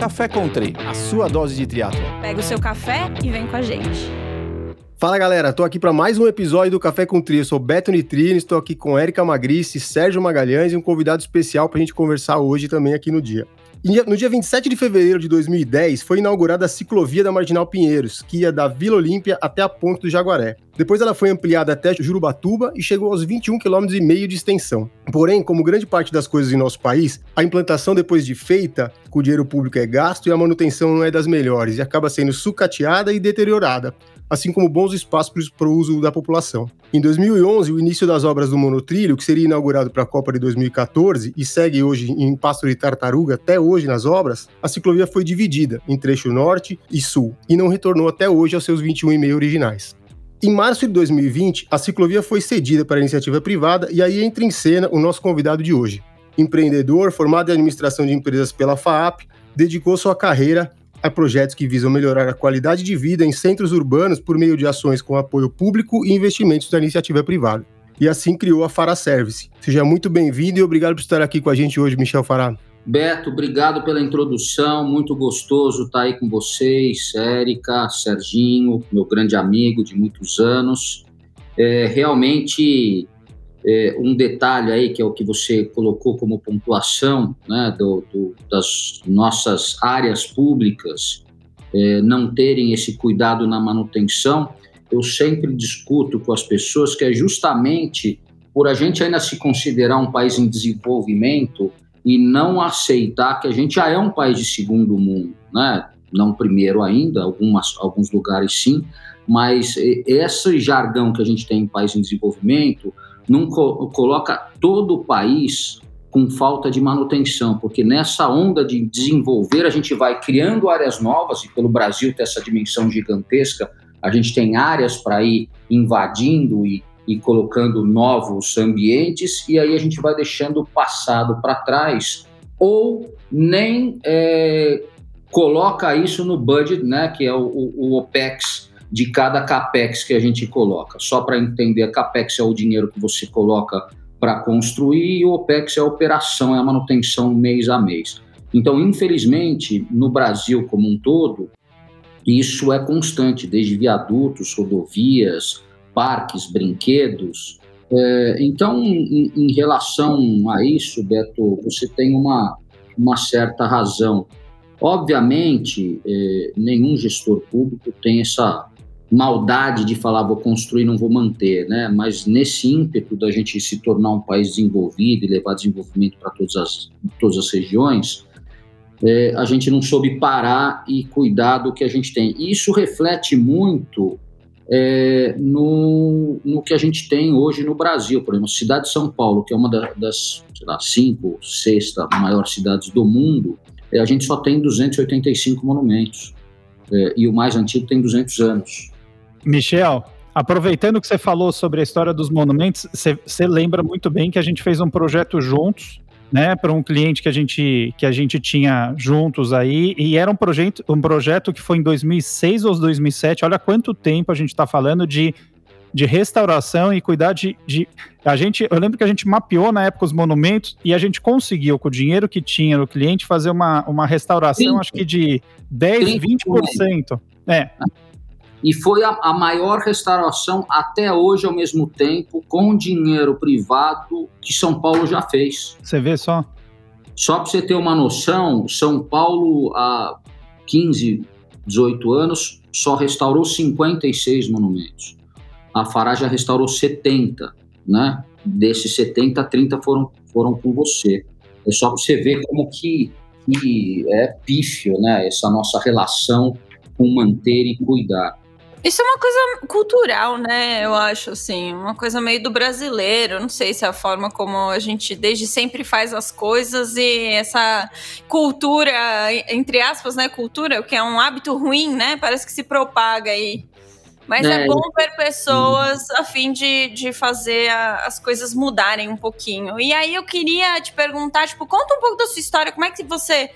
Café Country, a sua dose de triatlo. Pega o seu café e vem com a gente. Fala galera, tô aqui para mais um episódio do Café com Tri. Eu sou Beto Nitrine, estou aqui com Érica Magrice, Sérgio Magalhães e um convidado especial para a gente conversar hoje também aqui no dia. No dia 27 de fevereiro de 2010, foi inaugurada a ciclovia da Marginal Pinheiros, que ia da Vila Olímpia até a Ponte do Jaguaré. Depois ela foi ampliada até Jurubatuba e chegou aos 21,5 km de extensão. Porém, como grande parte das coisas em nosso país, a implantação depois de feita, com o dinheiro público é gasto e a manutenção não é das melhores e acaba sendo sucateada e deteriorada, assim como bons espaços para o uso da população. Em 2011, o início das obras do monotrilho, que seria inaugurado para a Copa de 2014 e segue hoje em Pasto de Tartaruga até hoje nas obras, a ciclovia foi dividida em trecho norte e sul e não retornou até hoje aos seus 21,5 originais. Em março de 2020, a ciclovia foi cedida para a iniciativa privada e aí entra em cena o nosso convidado de hoje. Empreendedor, formado em administração de empresas pela FAAP, dedicou sua carreira a projetos que visam melhorar a qualidade de vida em centros urbanos por meio de ações com apoio público e investimentos da iniciativa privada. E assim criou a Fará Service. Seja muito bem-vindo e obrigado por estar aqui com a gente hoje, Michel Fará. Beto, obrigado pela introdução, muito gostoso estar aí com vocês, Érica, Serginho, meu grande amigo de muitos anos. É, realmente é, um detalhe aí, que é o que você colocou como pontuação né, do, do, das nossas áreas públicas é, não terem esse cuidado na manutenção, eu sempre discuto com as pessoas que é justamente por a gente ainda se considerar um país em desenvolvimento e não aceitar que a gente já é um país de segundo mundo, né? não primeiro ainda, algumas, alguns lugares sim, mas esse jargão que a gente tem em país em desenvolvimento não co coloca todo o país com falta de manutenção, porque nessa onda de desenvolver a gente vai criando áreas novas, e pelo Brasil ter essa dimensão gigantesca, a gente tem áreas para ir invadindo e, e colocando novos ambientes, e aí a gente vai deixando o passado para trás, ou nem é, coloca isso no budget, né, que é o, o, o OPEX de cada capex que a gente coloca. Só para entender, a capex é o dinheiro que você coloca para construir e o opex é a operação, é a manutenção mês a mês. Então, infelizmente, no Brasil como um todo, isso é constante, desde viadutos, rodovias, parques, brinquedos. É, então, em, em, relação a isso, Beto, você tem uma, uma certa razão. Obviamente, é, nenhum gestor público tem essa maldade de falar vou construir, não vou manter, né? Mas nesse ímpeto da gente se tornar um país desenvolvido e levar desenvolvimento para todas as, todas as regiões, é, a gente não soube parar e cuidar do que a gente tem. E isso reflete muito é, no, no que a gente tem hoje no Brasil. Por exemplo, a cidade de São Paulo, que é uma das, lá, cinco, sexta maiores cidades do mundo, é, a gente só tem 285 monumentos. É, e o mais antigo tem 200 anos. Michel, aproveitando que você falou sobre a história dos monumentos, você lembra muito bem que a gente fez um projeto juntos, né, para um cliente que a gente que a gente tinha juntos aí, e era um projeto um projeto que foi em 2006 ou 2007. Olha quanto tempo a gente está falando de de restauração e cuidar de, de, a gente eu lembro que a gente mapeou na época os monumentos e a gente conseguiu com o dinheiro que tinha no cliente fazer uma, uma restauração 30. acho que de 10, 20%. É. E foi a, a, maior restauração até hoje, ao mesmo tempo, com dinheiro privado que São Paulo já fez. Você vê só? Só para você ter uma noção, São Paulo, há 15, 18 anos, só restaurou 56 monumentos. A Fará já restaurou 70, né? Desses 70, 30 foram, foram com você. É só para você ver como que, que é pífio, né? Essa nossa relação com manter e cuidar. Isso é uma coisa cultural, né? Eu acho, assim, uma coisa meio do brasileiro. Não sei se é a forma como a gente desde sempre faz as coisas e essa cultura, entre aspas, né? Cultura, que é um hábito ruim, né? Parece que se propaga aí. Mas é, é bom ver pessoas a fim de, de fazer a, as coisas mudarem um pouquinho. E aí eu queria te perguntar, tipo, conta um pouco da sua história, como é que você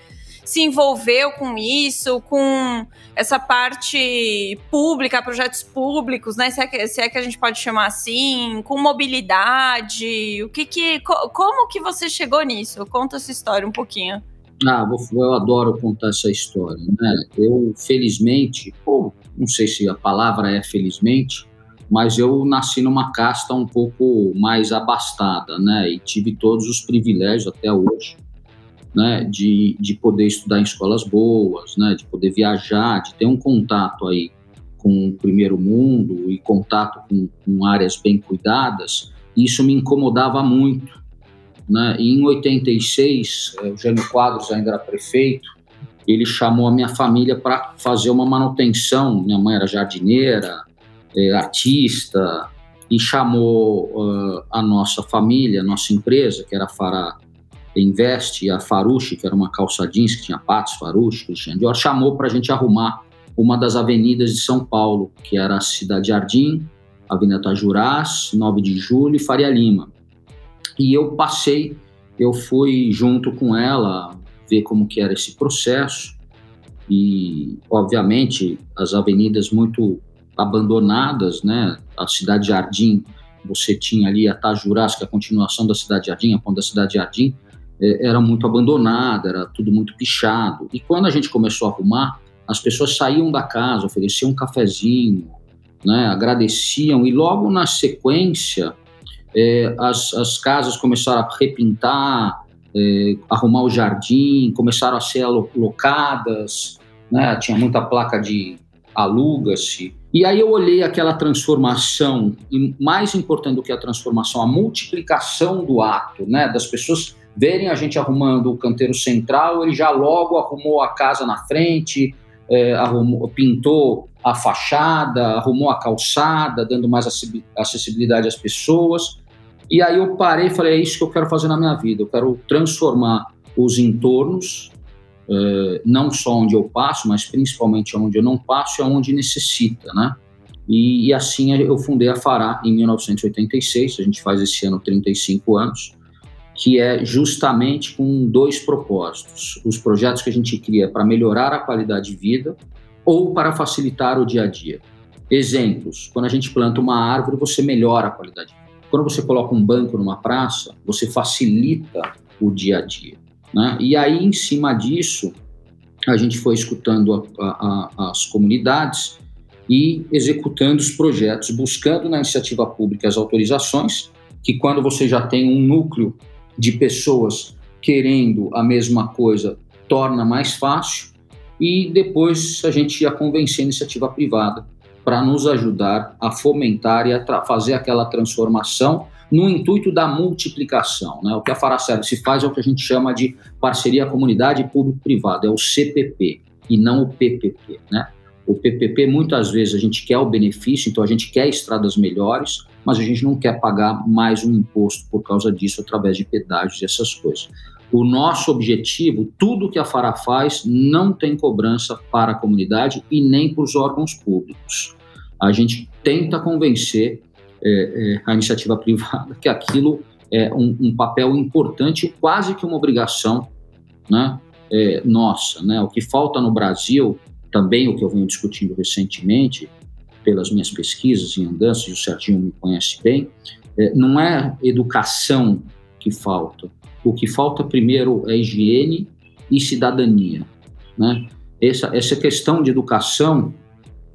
se envolveu com isso, com essa parte pública, projetos públicos, né? Se é que, se é que a gente pode chamar assim, com mobilidade, o que que, como que você chegou nisso? Conta essa história um pouquinho. Ah, eu adoro contar essa história. Né? Eu, felizmente, ou não sei se a palavra é felizmente, mas eu nasci numa casta um pouco mais abastada, né? E tive todos os privilégios até hoje, né? De, de poder estudar em escolas boas, né? De poder viajar, de ter um contato aí com o primeiro mundo e contato com, com áreas bem cuidadas. Isso me incomodava muito, né? E em 86, eh, o Jânio Quadros ainda era prefeito, ele chamou a minha família para fazer uma manutenção. Minha mãe era jardineira, é, artista, e chamou uh, a nossa família, a nossa empresa, que era Fará Invest, a Faruche, que era uma calça jeans que tinha Patos, Faruche, Christian Dior, chamou para a gente arrumar uma das avenidas de São Paulo, que era a Cidade Jardim, Avenida Tajurás, 9 de Julho e Faria Lima. E eu passei, eu fui junto com ela ver como que era esse processo e, obviamente, as avenidas muito abandonadas, né? A Cidade Jardim, você tinha ali a Tajurás, que é a continuação da Cidade Jardim, a ponta da Cidade Jardim, era muito abandonada, era tudo muito pichado. E quando a gente começou a arrumar, as pessoas saíam da casa, ofereciam um cafezinho, né, agradeciam, e logo na sequência, é, as, as casas começaram a repintar, é, arrumar o jardim, começaram a ser alocadas, né, tinha muita placa de aluga-se. E aí eu olhei aquela transformação, e mais importante do que a transformação, a multiplicação do ato, né, das pessoas verem a gente arrumando o canteiro central, ele já logo arrumou a casa na frente, é, arrumou, pintou a fachada, arrumou a calçada, dando mais acessibilidade às pessoas. E aí eu parei e falei, é isso que eu quero fazer na minha vida, eu quero transformar os entornos, é, não só onde eu passo, mas principalmente onde eu não passo e onde necessita, né? E, e, assim eu fundei a Fará em 1986, a gente faz esse ano 35 anos, que é justamente com dois propósitos. Os projetos que a gente cria para melhorar a qualidade de vida ou para facilitar o dia a dia. Exemplos: quando a gente planta uma árvore, você melhora a qualidade de vida. Quando você coloca um banco numa praça, você facilita o dia a dia. Né? E aí, em cima disso, a gente foi escutando a, a, as comunidades e executando os projetos, buscando na iniciativa pública as autorizações, que quando você já tem um núcleo de pessoas querendo a mesma coisa torna mais fácil e depois a gente ia convencer a iniciativa privada para nos ajudar a fomentar e a fazer aquela transformação no intuito da multiplicação. Né? O que a Faracerve se faz é o que a gente chama de parceria comunidade público-privada, é o CPP e não o PPP. Né? O PPP, muitas vezes, a gente quer o benefício, então a gente quer estradas melhores, mas a gente não quer pagar mais um imposto por causa disso através de pedágios e essas coisas. O nosso objetivo, tudo que a FARA faz, não tem cobrança para a comunidade e nem para os órgãos públicos. A gente tenta convencer é, é, a iniciativa privada que aquilo é um, um, papel importante, quase que uma obrigação né, é, nossa. Né? O que falta no Brasil, também o que eu venho discutindo recentemente, pelas minhas pesquisas em andanças, e o Serginho me conhece bem, é, não é educação que falta. O que falta primeiro é higiene e cidadania. Né? Essa, essa questão de educação,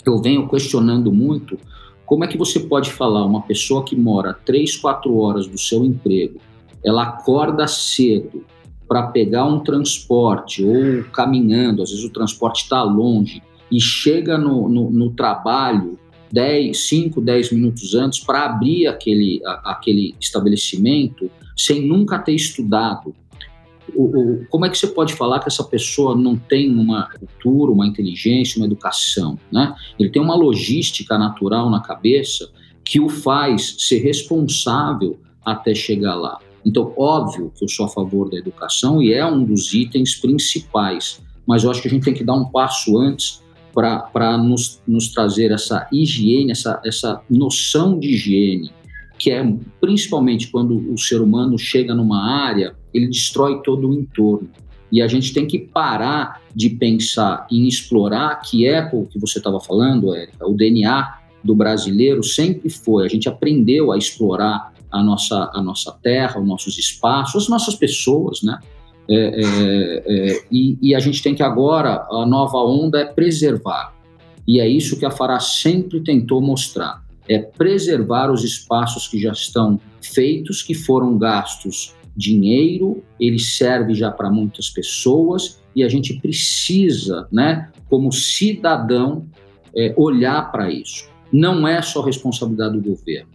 eu venho questionando muito, como é que você pode falar uma pessoa que mora três, quatro horas do seu emprego, ela acorda cedo para pegar um transporte ou caminhando, às vezes o transporte está longe, e chega no, no, no trabalho 10, 5, 10 minutos antes para abrir aquele, a, aquele estabelecimento sem nunca ter estudado. O, o, como é que você pode falar que essa pessoa não tem uma cultura, uma inteligência, uma educação? Né? Ele tem uma logística natural na cabeça que o faz ser responsável até chegar lá. Então, óbvio que eu sou a favor da educação e é um dos itens principais, mas eu acho que a gente tem que dar um passo antes para nos, nos trazer essa higiene, essa, essa noção de higiene, que é principalmente quando o ser humano chega numa área, ele destrói todo o entorno. E a gente tem que parar de pensar em explorar, que é o que você estava falando, Érica, o DNA do brasileiro sempre foi, a gente aprendeu a explorar a nossa, a nossa terra, os nossos espaços, as nossas pessoas, né? É, é, é, e, e, a gente tem que agora, a nova onda é preservar. E é isso que a Fará sempre tentou mostrar: é preservar os espaços que já estão feitos, que foram gastos dinheiro, ele serve já para muitas pessoas e a gente precisa, né, como cidadão, é, olhar para isso. Não é só responsabilidade do governo.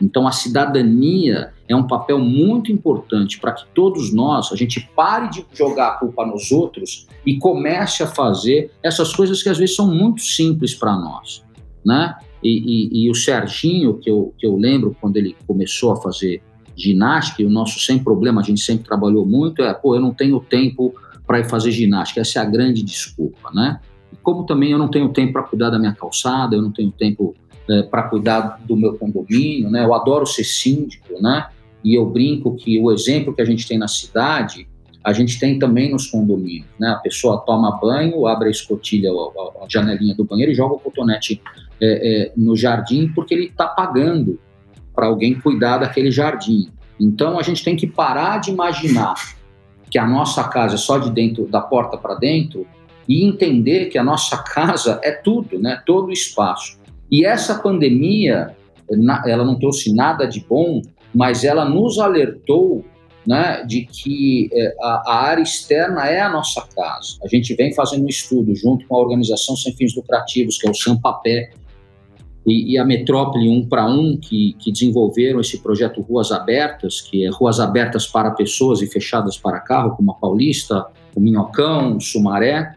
Então, a cidadania é um papel muito importante para que todos nós, a gente pare de jogar a culpa nos outros e comece a fazer essas coisas que às vezes são muito simples para nós, né? E, e, e, o Serginho, que eu, que eu lembro quando ele começou a fazer ginástica, e o nosso sem problema, a gente sempre trabalhou muito, é, pô, eu não tenho tempo para ir fazer ginástica, essa é a grande desculpa, né? Como também eu não tenho tempo para cuidar da minha calçada, eu não tenho tempo é, para cuidar do meu condomínio, né? Eu adoro ser síndico, né? E eu brinco que o exemplo que a gente tem na cidade, a gente tem também nos condomínios, né? A pessoa toma banho, abre a escotilha, a, a janelinha do banheiro e joga o cotonete é, é, no jardim porque ele está pagando para alguém cuidar daquele jardim. Então a gente tem que parar de imaginar que a nossa casa é só de dentro da porta para dentro e entender que a nossa casa é tudo, né? Todo o espaço. E essa pandemia, ela não trouxe nada de bom, mas ela nos alertou né, de que é, a, área externa é a nossa casa. A gente vem fazendo um estudo junto com a organização sem fins lucrativos, que é o Sampapé, e, e a Metrópole um para um, que, que desenvolveram esse projeto Ruas Abertas, que é ruas abertas para pessoas e fechadas para carro, como a Paulista, o Minhocão, o Sumaré,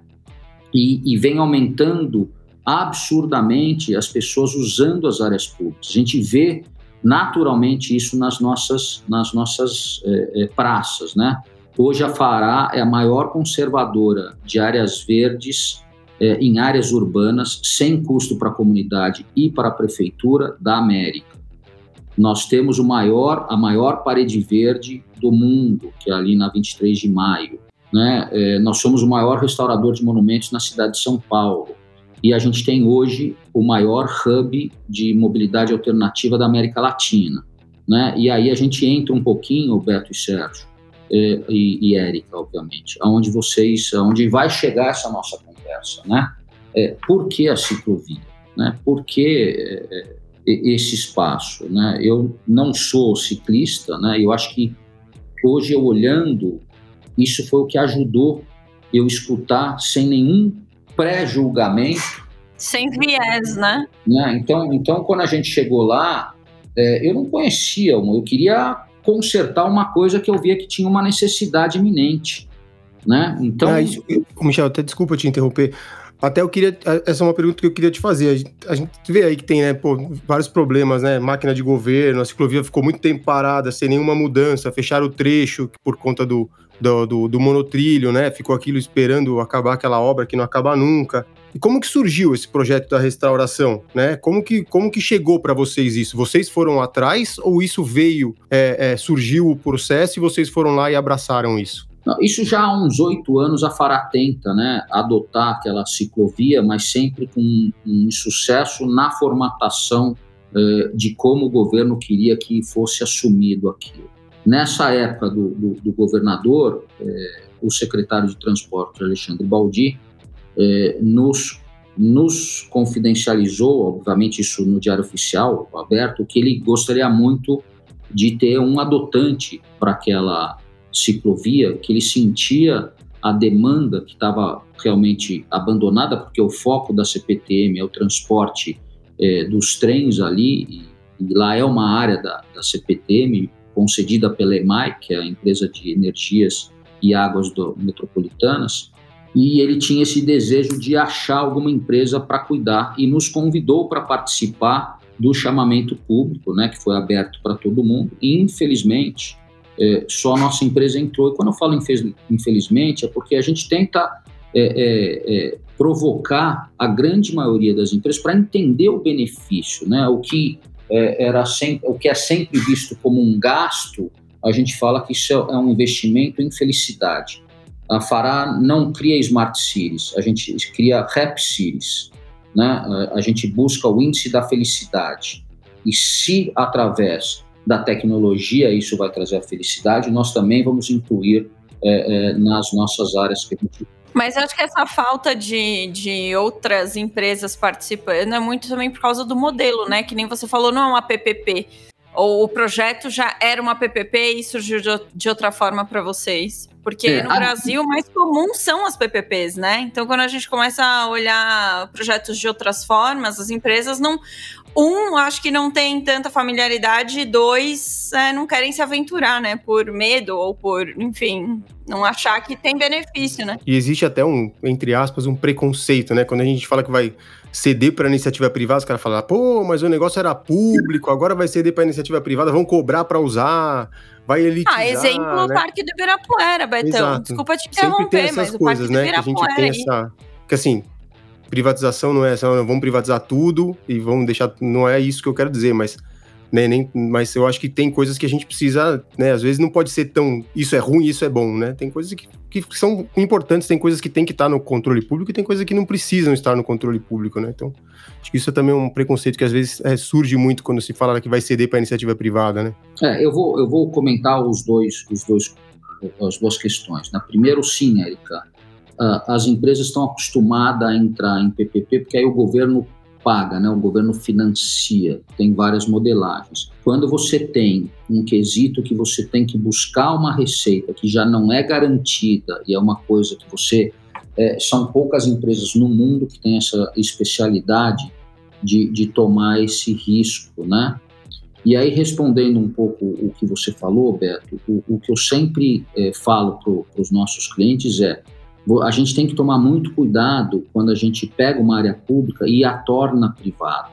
e, e vem aumentando absurdamente as pessoas usando as áreas públicas. A gente vê naturalmente isso nas nossas, nas nossas é, é, praças, né? Hoje a Fará é a maior conservadora de áreas verdes é, em áreas urbanas, sem custo para a comunidade e para a prefeitura da América. Nós temos o maior, a maior parede verde do mundo, que é ali na 23 de maio. Né? Nós somos o maior restaurador de monumentos na cidade de São Paulo. E a gente tem hoje o maior hub de mobilidade alternativa da América Latina. Né? E aí a gente entra um pouquinho, Beto e Sérgio, é, e, e Érica, obviamente, aonde vocês, aonde vai chegar essa nossa conversa, né? É, por que a ciclovia? Né? Por que é, esse espaço? Né? Eu não sou ciclista, né? Eu acho que hoje eu olhando, isso foi o que ajudou eu escutar sem nenhum pré-julgamento. Sem viés, né? né? Então, então, quando a gente chegou lá, é, eu não conhecia, eu queria consertar uma coisa que eu via que tinha uma necessidade iminente né? Então. Ah, isso, Michel, até desculpa te interromper. Até eu queria. Essa é uma pergunta que eu queria te fazer. A gente, a gente vê aí que tem, né, pô, vários problemas, né? Máquina de governo, a ciclovia ficou muito tempo parada, sem nenhuma mudança, fecharam o trecho por conta do, do, do, do monotrilho, né? Ficou aquilo esperando acabar aquela obra que não acaba nunca. E como que surgiu esse projeto da restauração, né? Como que, como que chegou para vocês isso? Vocês foram atrás ou isso veio, é, é, surgiu o processo e vocês foram lá e abraçaram isso? Isso já há uns oito anos a Fará tenta né, adotar aquela ciclovia, mas sempre com um sucesso na formatação eh, de como o governo queria que fosse assumido aquilo. Nessa época do, do, do governador, eh, o secretário de Transporte, Alexandre Baldi, eh, nos, nos confidencializou, obviamente isso no Diário Oficial, aberto, que ele gostaria muito de ter um adotante para aquela ciclovia, que ele sentia a demanda que estava realmente abandonada, porque o foco da CPTM é o transporte é, dos trens ali, e, e, lá é uma área da, da CPTM concedida pela EMAI, que é a empresa de energias e águas do, metropolitanas, e ele tinha esse desejo de achar alguma empresa para cuidar e nos convidou para participar do chamamento público, né, que foi aberto para todo mundo. E, infelizmente, é, só a nossa empresa entrou. E quando eu falo infelizmente, é porque a gente tenta é, é, é provocar a grande maioria das empresas para entender o benefício, né? O que é, era sempre, o que é sempre visto como um gasto, a gente fala que isso é um investimento em felicidade. A Fará não cria smart cities, a gente cria rap cities, né? A gente busca o índice da felicidade. E se através da tecnologia, isso vai trazer a felicidade, nós também vamos incluir é, é, nas nossas áreas que a gente mas eu acho que essa falta de, de outras empresas participando é muito também por causa do modelo, né? Que nem você falou, não é uma PPP. Ou o projeto já era uma PPP e surgiu de, de outra forma para vocês? Porque é, no. Brasil, o mais comum são as PPPs, né? Então, quando a gente começa a olhar projetos de outras formas, as empresas não um, acho que não tem tanta familiaridade, dois, é, não querem se aventurar, né? Por medo ou por, enfim, não achar que tem benefício, né? E existe até um, entre aspas, um preconceito, né? Quando a gente fala que vai ceder para iniciativa privada, os caras falam, pô, mas o negócio era público, agora vai ceder para iniciativa privada, vão cobrar para usar, vai elitizar. Ah, exemplo, né? o Parque do Ibirapuera, Betão. Exato. Desculpa te interromper, mas o Parque né, do Ibirapuera... Que a gente tem essa... Que assim, privatização não é só vamos privatizar tudo e vamos deixar. Não é isso que eu quero dizer, mas. Né, nem, mas eu acho que tem coisas que a gente precisa, né? Às vezes não pode ser tão. Isso é ruim, isso é bom, né? Tem coisas que, que são importantes, tem coisas que tem que estar no controle público e tem coisas que não precisam estar no controle público, né? Então, acho que isso é também um preconceito que às vezes é, surge muito quando se fala que vai ceder para iniciativa privada, né? É, eu vou, eu vou comentar os dois, os dois, as duas questões. Né? Primeiro, sim, uh, as empresas estão acostumadas a entrar em PPP, porque aí o governo paga, né? o governo financia, tem várias modelagens. Quando você tem um quesito que você tem que buscar uma receita que já não é garantida e é uma coisa que você. É, são poucas empresas no mundo que têm essa especialidade de, de tomar esse risco, né? E aí, respondendo um pouco o que você falou, Beto, o, o que eu sempre é, falo para os nossos clientes é: a gente tem que tomar muito cuidado quando a gente pega uma área pública e a torna privada.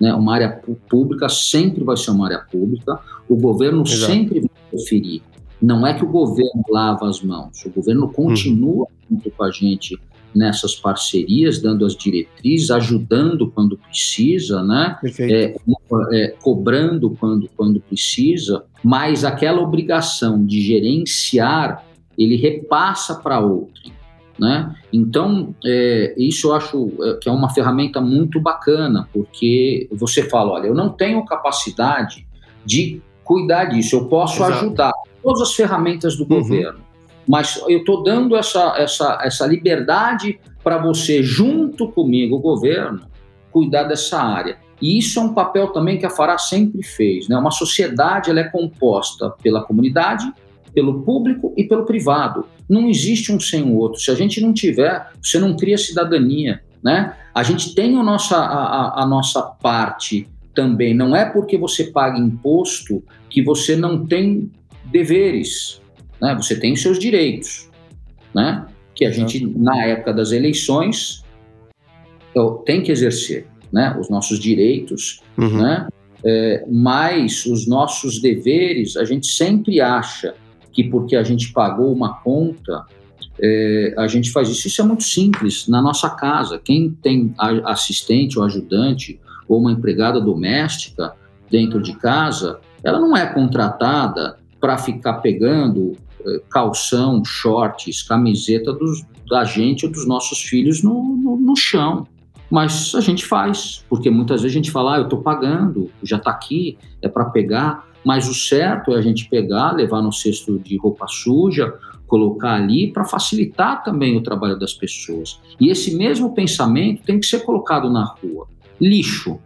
Né? Uma área pública sempre vai ser uma área pública, o governo Exato. sempre vai preferir. Não é que o governo lava as mãos, o governo continua uhum. junto com a gente nessas parcerias, dando as diretrizes, ajudando quando precisa, né? É, é, cobrando quando, quando precisa, mas aquela obrigação de gerenciar, ele repassa para outro. Né? Então, é, isso eu acho é, que é uma ferramenta muito bacana, porque você fala: olha, eu não tenho capacidade de cuidar disso, eu posso Exato. ajudar todas as ferramentas do uhum. governo, mas eu estou dando essa, essa, essa liberdade para você, junto comigo, o governo, cuidar dessa área. E isso é um papel também que a Fará sempre fez. Né? Uma sociedade ela é composta pela comunidade, pelo público e pelo privado. Não existe um sem o outro. Se a gente não tiver, você não cria cidadania. Né? A gente tem a nossa, a, a nossa parte também. Não é porque você paga imposto que você não tem deveres. Né? Você tem seus direitos. Né? Que a gente, na época das eleições, tem que exercer né? os nossos direitos. Uhum. Né? É, mas os nossos deveres, a gente sempre acha que porque a gente pagou uma conta, é, a gente faz isso. Isso é muito simples, na nossa casa. Quem tem assistente ou ajudante ou uma empregada doméstica dentro de casa, ela não é contratada para ficar pegando é, calção, shorts, camiseta dos, da gente ou dos nossos filhos no, no, no chão. Mas a gente faz, porque muitas vezes a gente fala, ah, eu estou pagando, já está aqui, é para pegar. Mas o certo é a gente pegar, levar no cesto de roupa suja, colocar ali para facilitar também o trabalho das pessoas. E esse mesmo pensamento tem que ser colocado na rua. Lixo,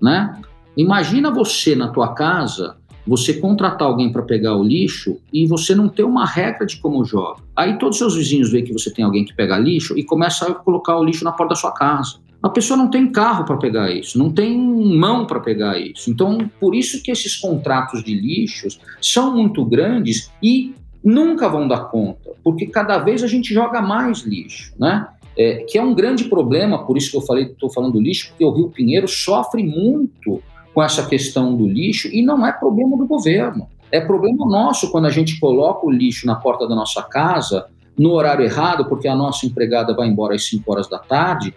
né? Imagina você na tua casa, você contratar alguém para pegar o lixo e você não ter uma regra de como joga. Aí todos os seus vizinhos veem que você tem alguém que pega lixo e começa a colocar o lixo na porta da sua casa. A pessoa não tem carro para pegar isso, não tem mão para pegar isso. Então, por isso que esses contratos de lixos são muito grandes e nunca vão dar conta, porque cada vez a gente joga mais lixo, né? É, que é um grande problema, por isso que eu falei, estou falando do lixo, porque o Rio Pinheiro sofre muito com essa questão do lixo e não é problema do governo. É problema nosso quando a gente coloca o lixo na porta da nossa casa no horário errado, porque a nossa empregada vai embora às 5 horas da tarde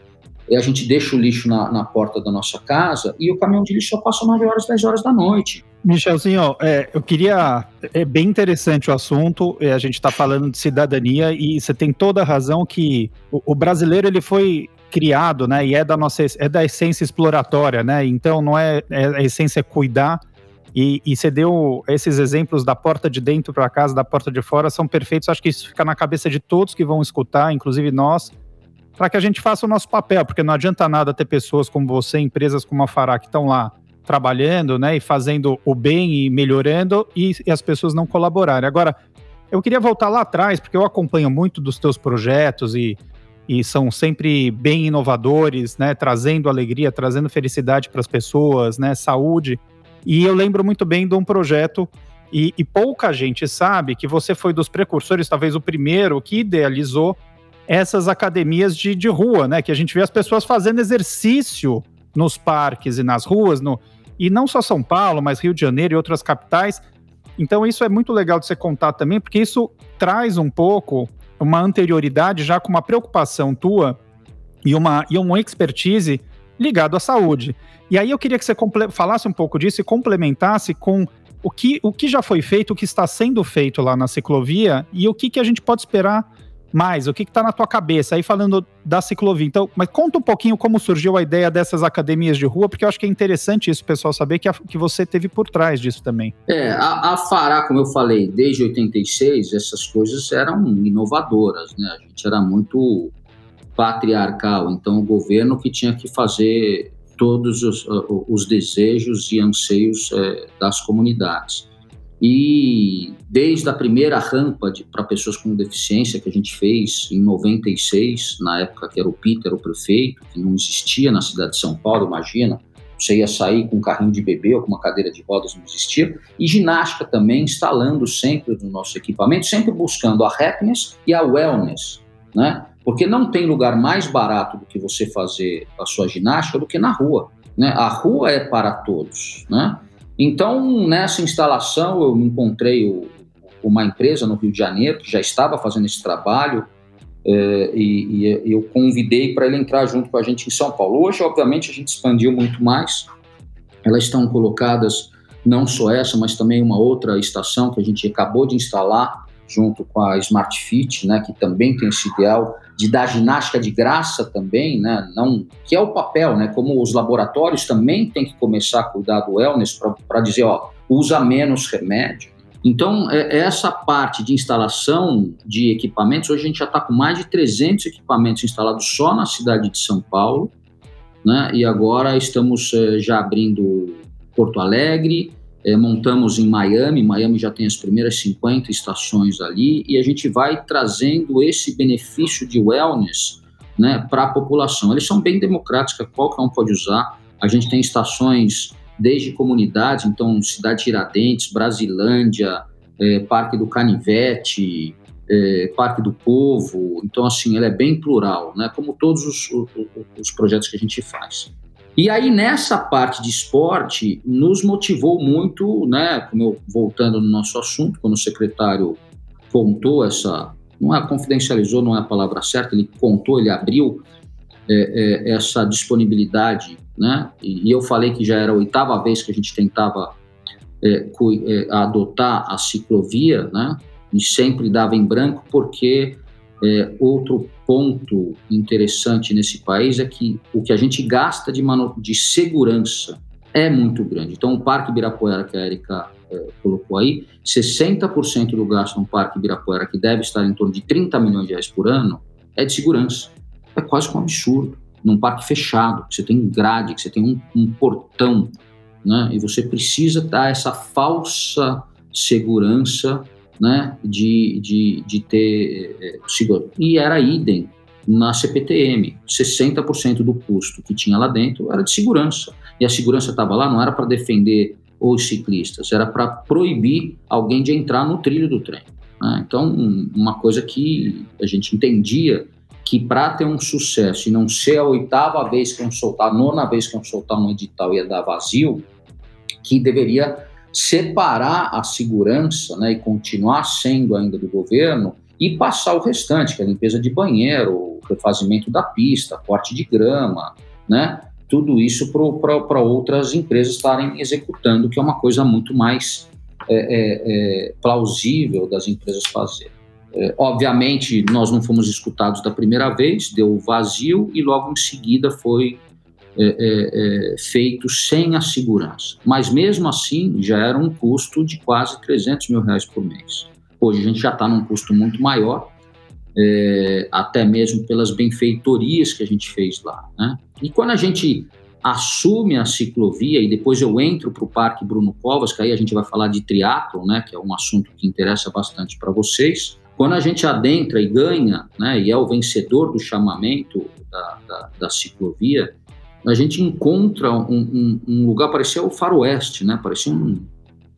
a gente deixa o lixo na, na, porta da nossa casa e o caminhão de lixo só passa 9 horas, 10 horas da noite. Michelzinho, é, eu queria. É bem interessante o assunto. A gente está falando de cidadania e você tem toda a razão que o, o, brasileiro ele foi criado, né? E é da nossa é da essência exploratória, né? Então não é, é a essência é cuidar E, e você deu esses exemplos da porta de dentro para casa, da porta de fora, são perfeitos. Acho que isso fica na cabeça de todos que vão escutar, inclusive nós, para que a gente faça o nosso papel, porque não adianta nada ter pessoas como você, empresas como a Fará, que estão lá trabalhando, né, e fazendo o bem e melhorando, e, e as pessoas não colaborarem. Agora, eu queria voltar lá atrás, porque eu acompanho muito dos teus projetos e, e são sempre bem inovadores, né, trazendo alegria, trazendo felicidade para as pessoas, né, saúde. E eu lembro muito bem de um projeto e, e, pouca gente sabe que você foi dos precursores, talvez o primeiro, que idealizou essas academias de, de rua, né? Que a gente vê as pessoas fazendo exercício nos parques e nas ruas, no, e não só São Paulo, mas Rio de Janeiro e outras capitais. Então, isso é muito legal de você contar também, porque isso traz um pouco uma anterioridade já com uma preocupação tua e uma, e uma expertise ligado à saúde. E aí eu queria que você falasse um pouco disso e complementasse com o que, o que já foi feito, o que está sendo feito lá na ciclovia e o que, que a gente pode esperar mais? O que está na tua cabeça? Aí falando da ciclovia. Então, mas conta um pouquinho como surgiu a ideia dessas academias de rua, porque eu acho que é interessante isso, pessoal, saber que, a, que você teve por trás disso também. É, a, a Fará, como eu falei, desde 86, essas coisas eram inovadoras, né? A gente era muito patriarcal, então o governo que tinha que fazer todos os, os desejos e anseios é, das comunidades. E desde a primeira rampa para pessoas com deficiência que a gente fez em 96, na época que era o Peter o prefeito, que não existia na cidade de São Paulo, imagina, você ia sair com um carrinho de bebê ou com uma cadeira de rodas, não existia. E ginástica também, instalando sempre no nosso equipamento, sempre buscando a happiness e a wellness, né? Porque não tem lugar mais barato do que você fazer a sua ginástica do que na rua, né? A rua é para todos, né? Então, nessa instalação, eu encontrei o, uma empresa no Rio de Janeiro que já estava fazendo esse trabalho é, e, e, eu convidei para ele entrar junto com a gente em São Paulo. Hoje, obviamente, a gente expandiu muito mais. Elas estão colocadas, não só essa, mas também uma outra estação que a gente acabou de instalar junto com a Smart Fit, né, que também tem esse ideal de dar ginástica de graça também, né? Não, que é o papel, né? Como os laboratórios também têm que começar a cuidar do wellness para dizer, ó, usa menos remédio. Então, é, é, essa parte de instalação de equipamentos, hoje a gente já está com mais de 300 equipamentos instalados só na cidade de São Paulo, né? E agora estamos é, já abrindo Porto Alegre, é, montamos em Miami, Miami já tem as primeiras 50 estações ali, e a gente vai trazendo esse benefício de wellness né, para a população. Eles são bem democráticos, qualquer um pode usar. A gente tem estações desde comunidades, então Cidade Tiradentes, Brasilândia, é, Parque do Canivete, é, Parque do Povo. Então, assim, ela é bem plural, né, como todos os, os, os projetos que a gente faz. E aí, nessa parte de esporte, nos motivou muito, né? Como eu, voltando no nosso assunto, quando o secretário contou essa. Não é confidencializou, não é a palavra certa, ele contou, ele abriu é, é, essa disponibilidade, né? E, e, eu falei que já era a oitava vez que a gente tentava é, é adotar a ciclovia, né? E sempre dava em branco, porque é, outro ponto interessante nesse país é que o que a gente gasta de, de segurança é muito grande. Então, o Parque Ibirapuera, que a Erika é, colocou aí, 60% do gasto no Parque Ibirapuera, que deve estar em torno de 30 milhões de reais por ano, é de segurança. É quase um absurdo. Num parque fechado, que você tem grade, que você tem um, um portão, né? e você precisa dar essa falsa segurança né, de, de, de ter é, seguro. E era idem na CPTM, 60% do custo que tinha lá dentro era de segurança. E a segurança estava lá não era para defender os ciclistas, era para proibir alguém de entrar no trilho do trem. Né? Então, uma coisa que a gente entendia que para ter um sucesso e não ser a oitava vez que iam soltar, a nona vez que iam soltar um edital ia dar vazio, que deveria separar a segurança né, e continuar sendo ainda do governo e passar o restante, que é a limpeza de banheiro, o refazimento da pista, corte de grama, né? Tudo isso para outras empresas estarem executando, que é uma coisa muito mais é, é, é, plausível das empresas fazer. É, obviamente, nós não fomos escutados da primeira vez, deu vazio e logo em seguida foi é, é, é, sem a segurança. Mas mesmo assim, já era um custo de quase 300 mil reais por mês. Hoje a gente já está num custo muito maior, é, até mesmo pelas benfeitorias que a gente fez lá. Né? E quando a gente assume a ciclovia e depois eu entro para o Parque Bruno Covas, que aí a gente vai falar de triatlo, né, que é um assunto que interessa bastante para vocês. Quando a gente adentra e ganha, né, e é o vencedor do chamamento da, da, da ciclovia, a gente encontra um, um, um, lugar, parecia o faroeste, né? Parecia um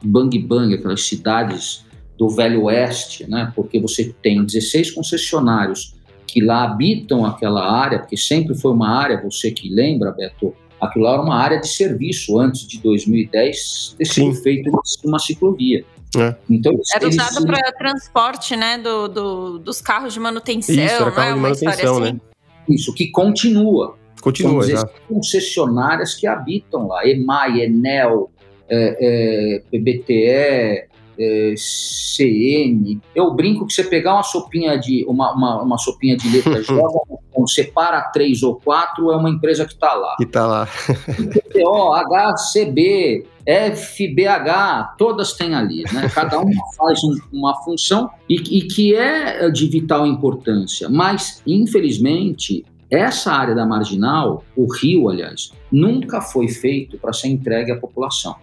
bang bang, aquelas cidades do Velho Oeste, né? Porque você tem 16 concessionários que lá habitam aquela área, porque sempre foi uma área, você que lembra, Beto, aquilo lá era uma área de serviço antes de 2010 ter sido feito uma ciclovia. É. Então, era usado eles... para transporte, né, do, do, dos carros de manutenção, Isso, era carro de manutenção, assim. né? Isso, que continua. Continua, dizer, já. concessionárias que habitam lá, EMAI, Enel, é, é, PBTE, é, CN. Eu brinco que você pegar uma sopinha de uma, uma, uma sopinha de letra joga, separa três ou quatro, é uma empresa que está lá. Que está lá. PTO, HCB, FBH, todas têm ali, né? Cada uma faz um, uma função e, e que é de vital importância. Mas, infelizmente, essa área da marginal, o rio, aliás, nunca foi feito para ser entregue à população.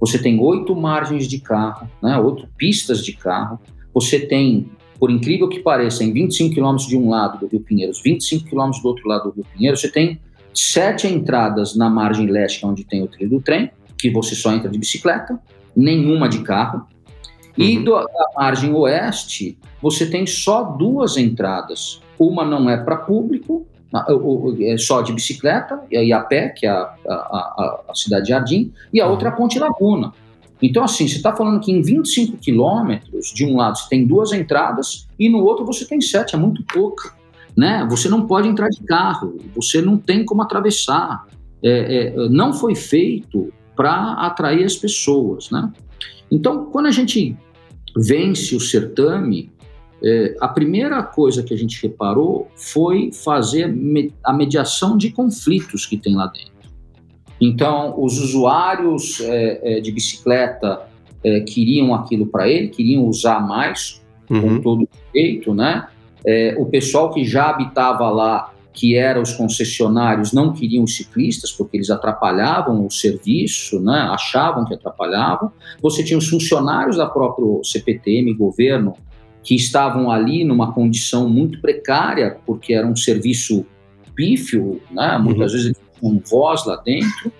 Você tem oito margens de carro, né, oito pistas de carro. Você tem, por incrível que pareça, em 25 quilômetros de um lado do Rio Pinheiros, 25 quilômetros do outro lado do Rio Pinheiros, você tem sete entradas na margem leste, onde tem o trilho do trem, que você só entra de bicicleta, nenhuma de carro. E uhum. do, da margem oeste, você tem só duas entradas. Uma não é para público só de bicicleta, e a pé, que é a, a, a cidade de Jardim, e a uhum. outra é a Ponte Laguna. Então, assim, você está falando que em 25 quilômetros, de um lado você tem duas entradas e no outro você tem sete, é muito pouco. Né? Você não pode entrar de carro, você não tem como atravessar. É, é, não foi feito para atrair as pessoas. Né? Então, quando a gente vence o certame, é, a primeira coisa que a gente reparou foi fazer a mediação de conflitos que tem lá dentro. Então, os usuários é, é, de bicicleta é, queriam aquilo para ele, queriam usar mais, uhum. com todo respeito, né? É, o pessoal que já habitava lá, que eram os concessionários, não queriam os ciclistas porque eles atrapalhavam o serviço, né? achavam que atrapalhavam. Você tinha os funcionários da própria CPTM, governo, que estavam ali numa condição muito precária, porque era um serviço pífio, né? muitas uhum. vezes com voz lá dentro,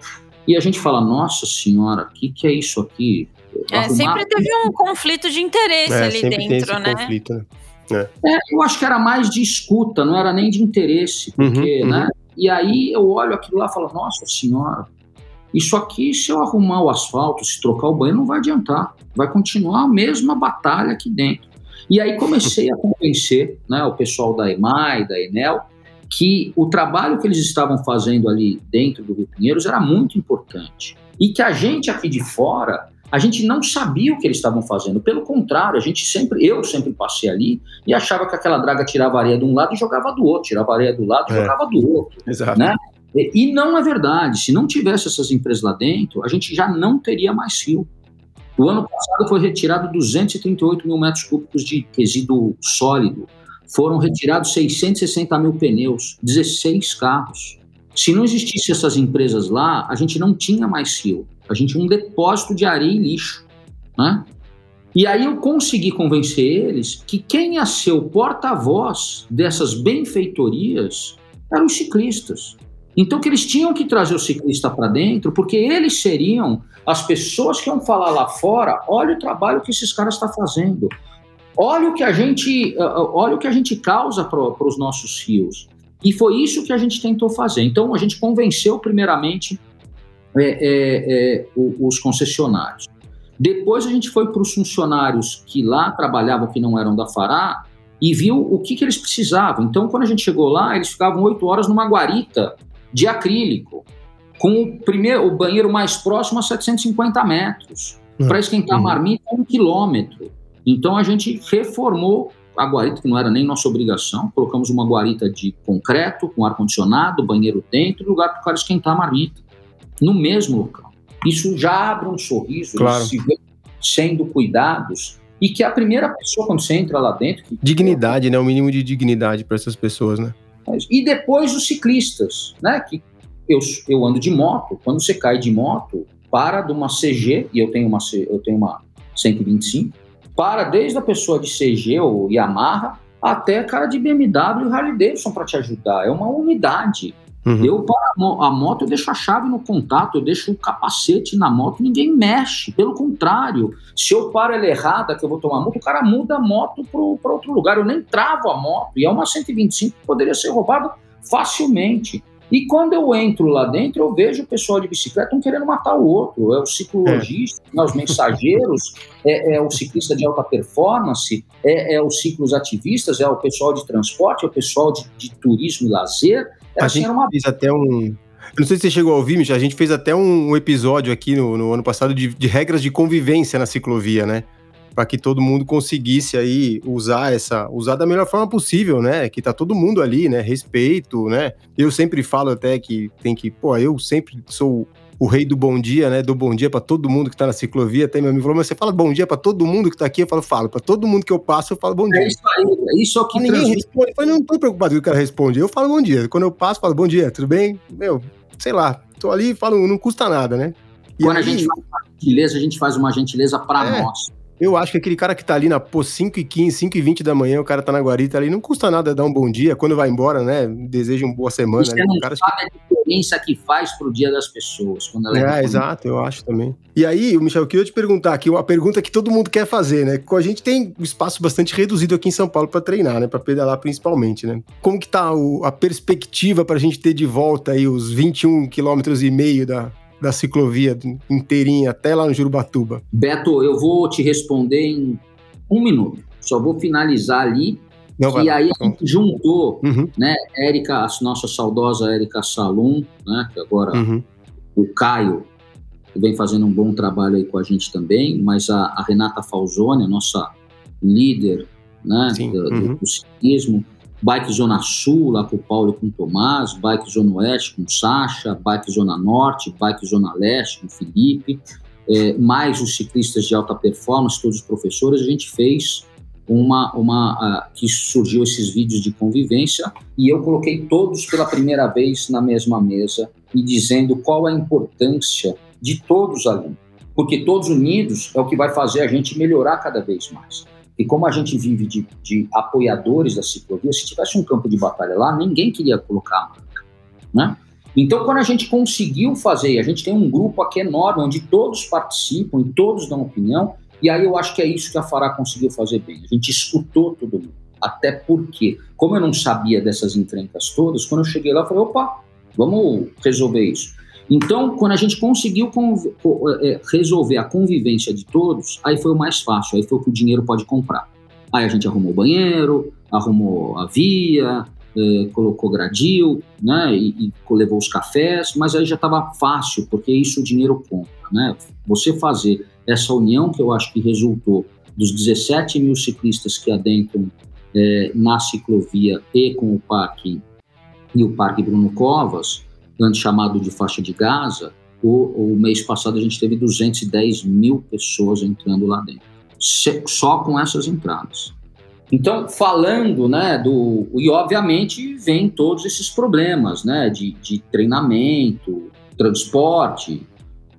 e a gente fala, nossa senhora, o que, que é isso aqui? É, sempre teve um conflito de interesse é, ali dentro, né? Conflito, né? É. É, eu acho que era mais de escuta, não era nem de interesse, uhum, porque, uhum, né? Uhum. E aí eu olho aquilo lá e falo, nossa senhora, isso aqui, se eu arrumar o asfalto, se trocar o banho, não vai adiantar. Vai continuar a mesma batalha aqui dentro. E aí comecei a convencer né, o pessoal da EMAI, da Enel, que o trabalho que eles estavam fazendo ali dentro do Rio Pinheiros era muito importante. E que a gente aqui de fora, a gente não sabia o que eles estavam fazendo. Pelo contrário, a gente sempre, eu sempre passei ali e achava que aquela draga tirava areia de um lado e jogava do outro, tirava areia do lado e é. jogava do outro. Exato. Né? E, e não é verdade. Se não tivesse essas empresas lá dentro, a gente já não teria mais fio. O ano passado foi retirado 238 mil metros cúbicos de resíduo sólido. Foram retirados 660 mil pneus, 16 carros. Se não existissem essas empresas lá, a gente não tinha mais rio. A gente tinha um depósito de areia e lixo. Né? E aí eu consegui convencer eles que quem ia ser o porta-voz dessas benfeitorias eram os ciclistas. Então que eles tinham que trazer o ciclista para dentro, porque eles seriam as pessoas que vão falar lá fora, olha o trabalho que esses caras estão tá fazendo. Olha o que a gente, eh, eh, olha o que a gente causa para os nossos rios. E foi isso que a gente tentou fazer. Então a gente convenceu primeiramente é, é, é, os concessionários. Depois a gente foi para os funcionários que lá trabalhavam, que não eram da Fará, e viu o que, que eles precisavam. Então, quando a gente chegou lá, eles ficavam oito horas numa guarita de acrílico com o primeiro o banheiro mais próximo a 750 metros. Uhum. Para esquentar a marmita, um quilômetro. Então a gente reformou a guarita, que não era nem nossa obrigação, colocamos uma guarita de concreto, com ar-condicionado, banheiro dentro, lugar para o cara esquentar a marmita, no mesmo local. Isso já abre um sorriso, claro. se vê sendo cuidados, e que a primeira pessoa, quando você entra lá dentro. Dignidade, né? O mínimo de dignidade para essas pessoas, né? E depois os ciclistas, né? Que eu, eu ando de moto. Quando você cai de moto, para de uma CG, e eu tenho uma, eu tenho uma 125, para desde a pessoa de CG ou Yamaha até cara de BMW e Harley Davidson para te ajudar. É uma unidade. Uhum. Eu, para a moto, eu deixo a chave no contato, eu deixo o capacete na moto, ninguém mexe. Pelo contrário, se eu paro ela errada, que eu vou tomar multa, o cara muda a moto para outro lugar. Eu nem travo a moto. E é uma 125 que poderia ser roubada facilmente. E quando eu entro lá dentro, eu vejo o pessoal de bicicleta um querendo matar o outro. É o ciclologista, é. Né, os mensageiros, é, é, o ciclista de alta performance, é, é, os ciclos ativistas, é o pessoal de transporte, é o pessoal de, de turismo e lazer. A gente uma... fez até um. Eu não sei se você chegou a ouvir, Michel, a gente fez até um episódio aqui no, no ano passado de, de regras de convivência na ciclovia, né? para que todo mundo conseguisse aí usar essa, usar da melhor forma possível, né? Que tá todo mundo ali, né? Respeito, né? Eu sempre falo até que tem que, pô, eu sempre sou o rei do bom dia, né? Do bom dia para todo mundo que tá na ciclovia. Até meu amigo falou, mas você fala bom dia para todo mundo que tá aqui? Eu falo, falo. Para todo mundo que eu passo, eu falo bom dia. É isso aí, é isso aqui. Ninguém transmite. responde. Eu não tô preocupado que o cara responde. Eu falo bom dia. Quando eu passo, eu falo bom dia, tudo bem? Meu, sei lá, tô ali e falo, não custa nada, né? E Quando aí, a gente faz uma gentileza, a gente faz uma gentileza para é, nós. Eu acho que aquele cara que tá ali na pô, 5 e 15, 5 e 20 da manhã, o cara tá na guarita ali, não custa nada dar um bom dia. Quando vai embora, né? Deseja uma boa semana. Você né? não cara... sabe a diferença que faz pro dia das pessoas. Quando ela é, é exato, eu acho também. E aí, Michel, eu queria te perguntar aqui, uma pergunta que todo mundo quer fazer, né? A gente tem um espaço bastante reduzido aqui em São Paulo para treinar, né? Para pedalar principalmente, né? Como que tá o, a perspectiva pra gente ter de volta aí os 21 quilômetros e meio da, da ciclovia inteirinha até lá no Jurubatuba? Beto, eu vou te responder em um minuto. Só vou finalizar ali. Não, e aí a gente juntou, uhum. né, Érica, a nossa saudosa Érica Salum, né, que agora uhum. o Caio que vem fazendo um bom trabalho aí com a gente também, mas a, a Renata Falzoni, a nossa líder, né, do, uhum. do ciclismo, Bike Zona Sul, lá com o Paulo e com o Tomás, Bike Zona Oeste com o Sacha, Bike Zona Norte, Bike Zona Leste com o Felipe, é, mais os ciclistas de alta performance, todos os professores, a gente fez uma, uma uh, que surgiu esses vídeos de convivência e eu coloquei todos pela primeira vez na mesma mesa e dizendo qual a importância de todos ali, porque todos unidos é o que vai fazer a gente melhorar cada vez mais. E como a gente vive de, de apoiadores da ciclovia, se tivesse um campo de batalha lá, ninguém queria colocar a marca, né? Então, quando a gente conseguiu fazer, a gente tem um grupo aqui enorme, onde todos participam e todos dão opinião, e aí eu acho que é isso que a Fará conseguiu fazer bem. A gente escutou todo mundo. Até porque, como eu não sabia dessas encrencas todas, quando eu cheguei lá, eu falei, opa, vamos resolver isso. Então, quando a gente conseguiu é, resolver a convivência de todos, aí foi o mais fácil, aí foi o que o dinheiro pode comprar. Aí a gente arrumou banheiro, arrumou a via, é, colocou gradil, né, e, e, levou os cafés, mas aí já estava fácil, porque isso o dinheiro compra, né? Você fazer essa união que eu acho que resultou dos 17 mil ciclistas que adentram é, na ciclovia e com o parque e o Parque Bruno Covas, antes chamado de faixa de Gaza, o, o mês passado a gente teve 210 mil pessoas entrando lá dentro, só com essas entradas. Então, falando, né, do. E obviamente vem todos esses problemas, né, de, de treinamento, transporte,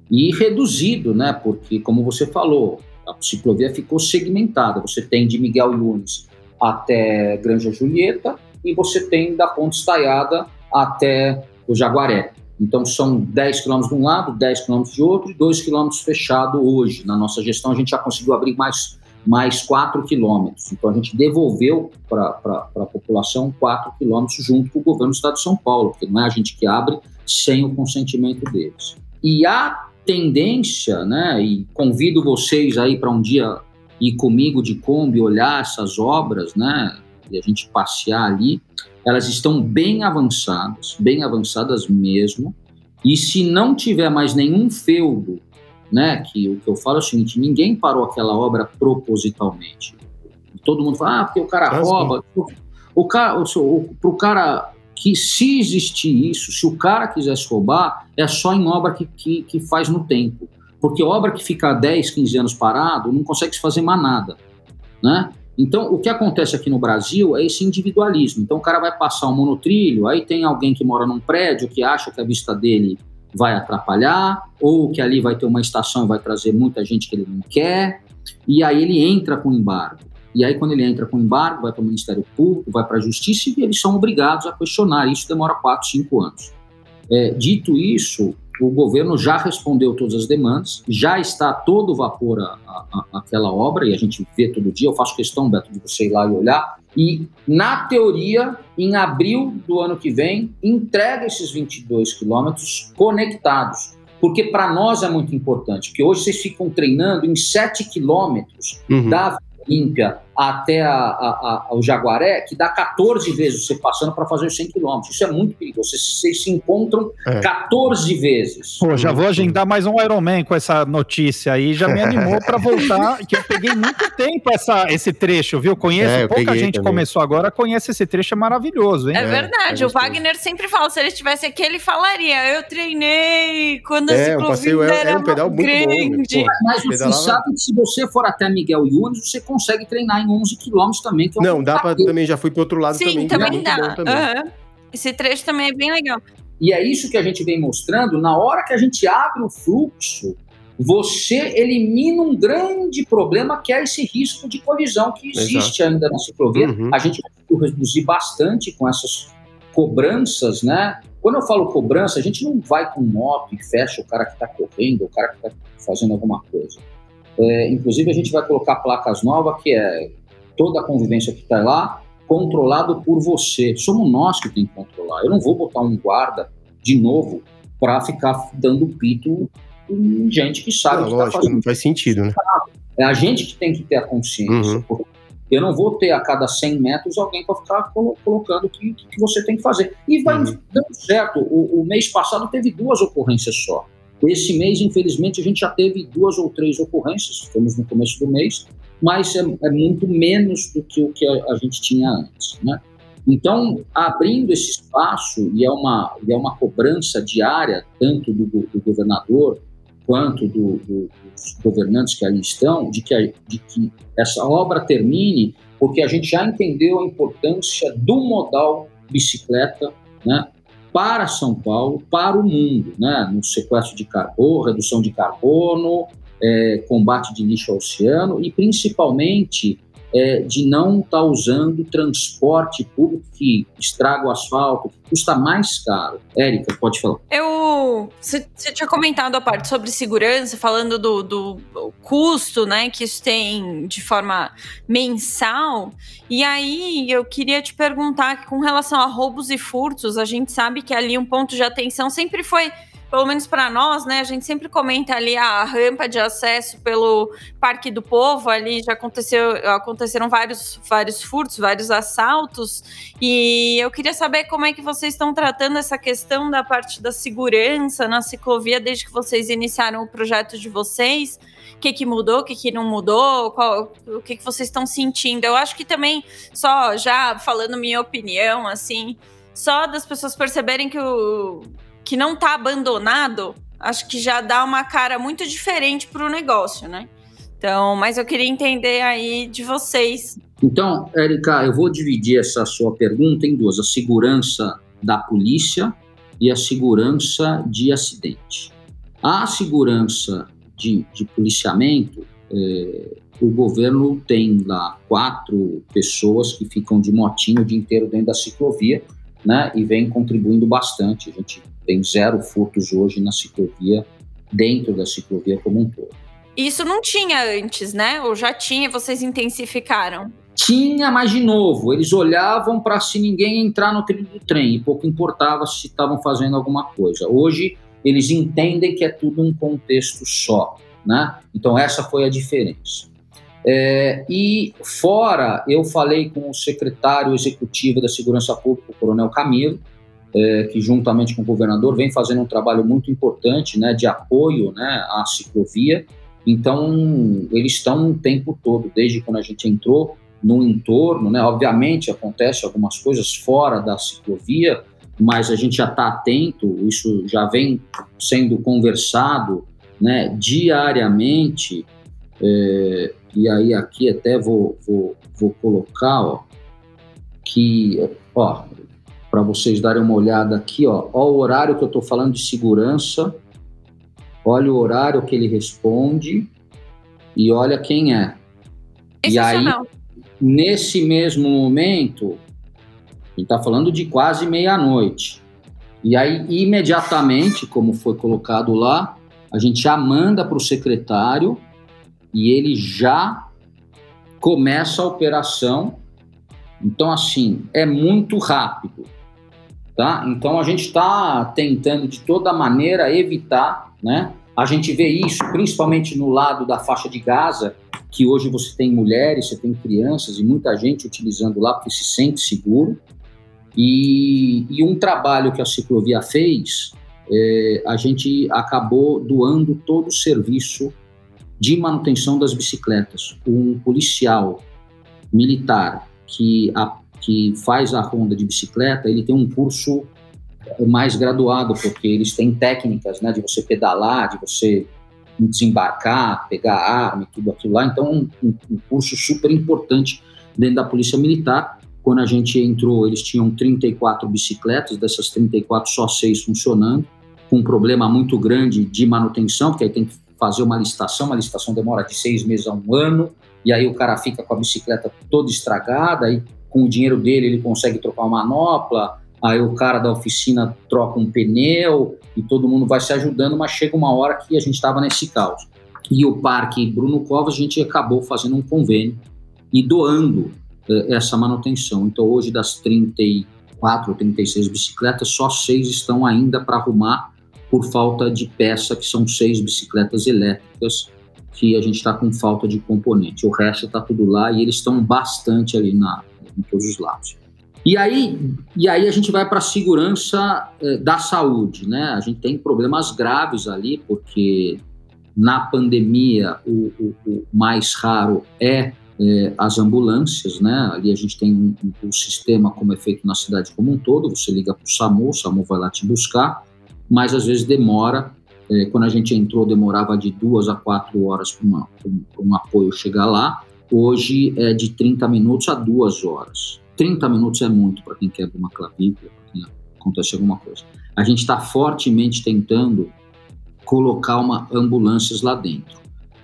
e reduzido, né, porque, como você falou, a ciclovia ficou segmentada. Você tem de Miguel Yunes até Granja Julieta, e você tem da Ponte Estaiada até o Jaguaré. Então, são 10 quilômetros de um lado, 10 quilômetros de outro e 2 quilômetros fechado hoje. Na nossa gestão, a gente já conseguiu abrir mais, mais 4 quilômetros. Então, a gente devolveu para a população 4 quilômetros junto com o governo do Estado de São Paulo, porque não é a gente que abre sem o consentimento deles. E a tendência, né, e convido vocês aí para um dia ir comigo de Kombi, olhar essas obras, né, e a gente passear ali, elas estão bem avançadas, bem avançadas mesmo. E se não tiver mais nenhum feudo, né, que o que eu falo é o seguinte, ninguém parou aquela obra propositalmente. Todo mundo fala, ah, porque o cara rouba. O cara, o, pro cara que se existir isso, se o cara quisesse roubar, é só em obra que, que, que faz no tempo. Porque obra que fica 10, 15 anos parado, não consegue se fazer mais nada, né? Então, o que acontece aqui no Brasil é esse individualismo. Então, o cara vai passar um monotrilho, aí tem alguém que mora num prédio que acha que a vista dele vai atrapalhar, ou que ali vai ter uma estação e vai trazer muita gente que ele não quer, e aí ele entra com embargo. E aí, quando ele entra com embargo, vai para o Ministério Público, vai para a Justiça e eles são obrigados a questionar. Isso demora 4, 5 anos. É, dito isso, o governo já respondeu todas as demandas, já está todo vapor a, a, aquela obra, e a gente vê todo dia. Eu faço questão, Beto, de você ir lá e olhar. E, na teoria, em abril do ano que vem, entrega esses 22 quilômetros conectados. Porque para nós é muito importante, porque hoje vocês ficam treinando em 7 quilômetros Uhum. da Olímpia até a, a, a, o Jaguaré, que dá 14 vezes você passando para fazer os 100 quilômetros. Isso é muito perigoso. Vocês, vocês se encontram É. 14 vezes. Pô, já vou agendar mais um Ironman com essa notícia aí, já me animou para voltar, que eu peguei muito tempo essa, esse trecho, viu? Conheço, É, pouca gente também. começou agora, conhece esse trecho, é maravilhoso, hein? É, verdade, é o. Wagner sempre fala, se ele estivesse aqui, ele falaria, eu treinei quando a É, passeio ciclovia é- é um era pedal muito bom, grande. Porra. Mas você Pedalava- sabe que se você for até Miguel Yunes, você consegue treinar em 11 quilômetros também. Que é Não, dá pra passeio. também, já fui pro outro lado Sim, também. também dá. bom também. Aham. Esse trecho também é bem legal. E é isso que a gente vem mostrando. Na hora que a gente abre o fluxo, você elimina um grande problema que é esse risco de colisão que existe ainda na ciclovia. Uhum. A gente conseguiu reduzir bastante com essas cobranças, né? Quando eu falo cobrança, a gente não vai com moto e fecha o cara que está correndo, o cara que está fazendo alguma coisa. É, inclusive, a gente vai colocar placas novas, que é toda a convivência que está lá, controlado por você. Somos nós que tem que controlar. Eu não vou botar um guarda de novo para ficar dando pito em gente que sabe Não, o que está lógico, fazendo. não faz sentido, né? É a gente que tem que ter a consciência. Uhum. Eu não vou ter a cada 100 metros alguém para ficar colo- colocando o que, que você tem que fazer. E vai Uhum. dando certo. O, o mês passado teve duas ocorrências só. Esse mês, infelizmente, a gente já teve duas ou três ocorrências. Estamos no começo do mês, mas é, é muito menos do que o que a, a gente tinha antes. Né? Então, abrindo esse espaço, e é uma, e é uma cobrança diária, tanto do, do governador quanto do- do- dos governantes que ali estão, de que, a- de que essa obra termine, porque a gente já entendeu a importância do modal bicicleta né, para São Paulo, para o mundo, né, no sequestro de carbono, redução de carbono, é, combate de lixo ao oceano e principalmente é, de não estar usando transporte público que estraga o asfalto, que custa mais caro. Érica, pode falar. Eu. Você tinha comentado a parte sobre segurança, falando do, do custo, né, que isso tem de forma mensal. E aí eu queria te perguntar que com relação a roubos e furtos, a gente sabe que ali um ponto de atenção sempre foi. Pelo menos para nós, né? A gente sempre comenta ali a rampa de acesso pelo Parque do Povo. Ali já aconteceu, aconteceram vários, vários furtos, vários assaltos. E eu queria saber como é que vocês estão tratando essa questão da parte da segurança na ciclovia desde que vocês iniciaram o projeto de vocês. O que, que mudou, o que, que não mudou, qual- o que, que vocês estão sentindo. Eu acho que também, só já falando minha opinião, assim, só das pessoas perceberem que, o, que não tá abandonado, acho que já dá uma cara muito diferente para o negócio, né? Então, mas eu queria entender aí de vocês Então, Érica, eu vou dividir essa sua pergunta em duas: a segurança da polícia e a segurança de acidente. A segurança de, de policiamento, eh, o governo tem lá quatro pessoas que ficam de motinho o dia inteiro dentro da ciclovia, né, e vem contribuindo bastante. A gente tem zero furtos hoje na ciclovia, dentro da ciclovia como um todo. Isso não tinha antes, né? Ou já tinha, vocês intensificaram? Tinha, mas de novo, eles olhavam para se ninguém entrar no trilho do trem e pouco importava se estavam fazendo alguma coisa. Hoje, eles entendem que é tudo um contexto só, né? Então, essa foi a diferença. É, e fora, eu falei com o secretário executivo da Segurança Pública, o Coronel Camilo, é, que juntamente com o governador vem fazendo um trabalho muito importante, né, de apoio, né, à ciclovia. Então, eles estão o tempo todo, desde quando a gente entrou, no entorno, né? Obviamente acontece algumas coisas fora da ciclovia, mas a gente já está atento, isso já vem sendo conversado né, diariamente, é, e aí aqui até vou, vou, vou colocar, ó, que, ó, para vocês darem uma olhada aqui, ó, ó o horário que eu estou falando de segurança, olha o horário que ele responde e olha quem é. E aí, nesse mesmo momento, a gente está falando de quase meia-noite. E aí, imediatamente, como foi colocado lá, a gente já manda para o secretário e ele já começa a operação. Então, assim, é muito rápido. Tá? Então, a gente está tentando de toda maneira evitar, né? A gente vê isso principalmente no lado da faixa de Gaza, que hoje você tem mulheres, você tem crianças e muita gente utilizando lá porque se sente seguro. E, e um trabalho que a ciclovia fez, é, a gente acabou doando todo o serviço de manutenção das bicicletas. Um policial militar que, a, que faz a ronda de bicicleta, ele tem um curso mais graduado, porque eles têm técnicas né, de você pedalar, de você desembarcar, pegar arma e tudo aquilo lá. Então, um, um curso super importante dentro da Polícia Militar. Quando a gente entrou, eles tinham 34 bicicletas, dessas 34, só seis funcionando, com um problema muito grande de manutenção, porque aí tem que fazer uma licitação, uma licitação demora de seis meses a um ano, e aí o cara fica com a bicicleta toda estragada, aí com o dinheiro dele ele consegue trocar uma manopla, aí o cara da oficina troca um pneu e todo mundo vai se ajudando, mas chega uma hora que a gente estava nesse caos. E o Parque Bruno Covas, a gente acabou fazendo um convênio e doando eh, essa manutenção. Então, hoje, das 34 ou 36 bicicletas, só seis estão ainda para arrumar por falta de peça, que são seis bicicletas elétricas que a gente está com falta de componente. O resto está tudo lá e eles estão bastante ali na, em todos os lados. E aí, e aí a gente vai para a segurança eh, da saúde, né? A gente tem problemas graves ali, porque na pandemia o, o, o mais raro é eh, as ambulâncias, né? Ali a gente tem um, um, sistema como é feito na cidade como um todo, você liga para o SAMU, o SAMU vai lá te buscar, mas às vezes demora. Eh, quando a gente entrou, demorava de duas a quatro horas para um apoio chegar lá. Hoje é de 30 minutos a duas horas. 30 minutos é muito para quem quebra uma clavícula, para quem acontece alguma coisa. A gente está fortemente tentando colocar uma ambulâncias lá dentro.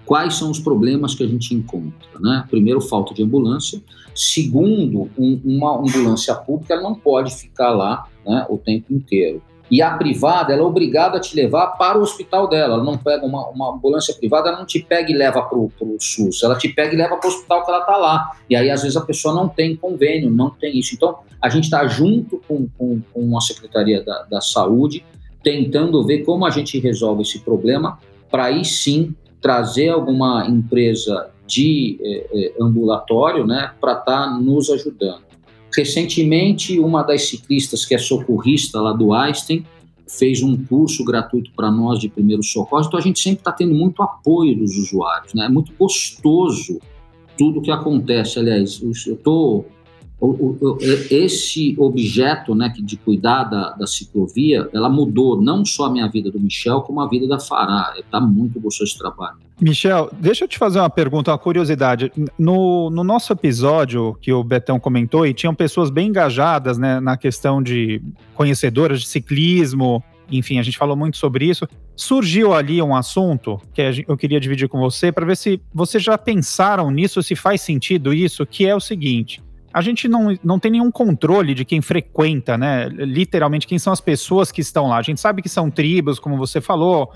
Quais são os problemas que a gente encontra? Né? Primeiro, falta de ambulância. Segundo, um, uma ambulância pública não pode ficar lá né, o tempo inteiro. E a privada, ela é obrigada a te levar para o hospital dela. Ela não pega uma, uma ambulância privada, ela não te pega e leva para o SUS. Ela te pega e leva para o hospital que ela está lá. E aí, às vezes, a pessoa não tem convênio, não tem isso. Então, a gente está junto com, com, com a Secretaria da, da Saúde, tentando ver como a gente resolve esse problema, para aí sim trazer alguma empresa de eh, eh, ambulatório né, para estar tá nos ajudando. Recentemente, uma das ciclistas que é socorrista lá do Einstein fez um curso gratuito para nós de primeiros socorros, então a gente sempre está tendo muito apoio dos usuários, né? É muito gostoso tudo que acontece. Aliás, eu estou esse objeto né, de cuidar da, da, ciclovia, ela mudou não só a minha vida do Michel, como a vida da Fará. Está muito gostoso esse trabalho. Michel, deixa eu te fazer uma pergunta, uma curiosidade. No, no nosso episódio que o Betão comentou, e tinham pessoas bem engajadas né, na questão de conhecedoras de ciclismo, enfim, a gente falou muito sobre isso. Surgiu ali um assunto que eu queria dividir com você para ver se vocês já pensaram nisso, se faz sentido isso, que é o seguinte a gente não, não tem nenhum controle de quem frequenta, né? Literalmente, quem são as pessoas que estão lá. A gente sabe que são tribos, como você falou,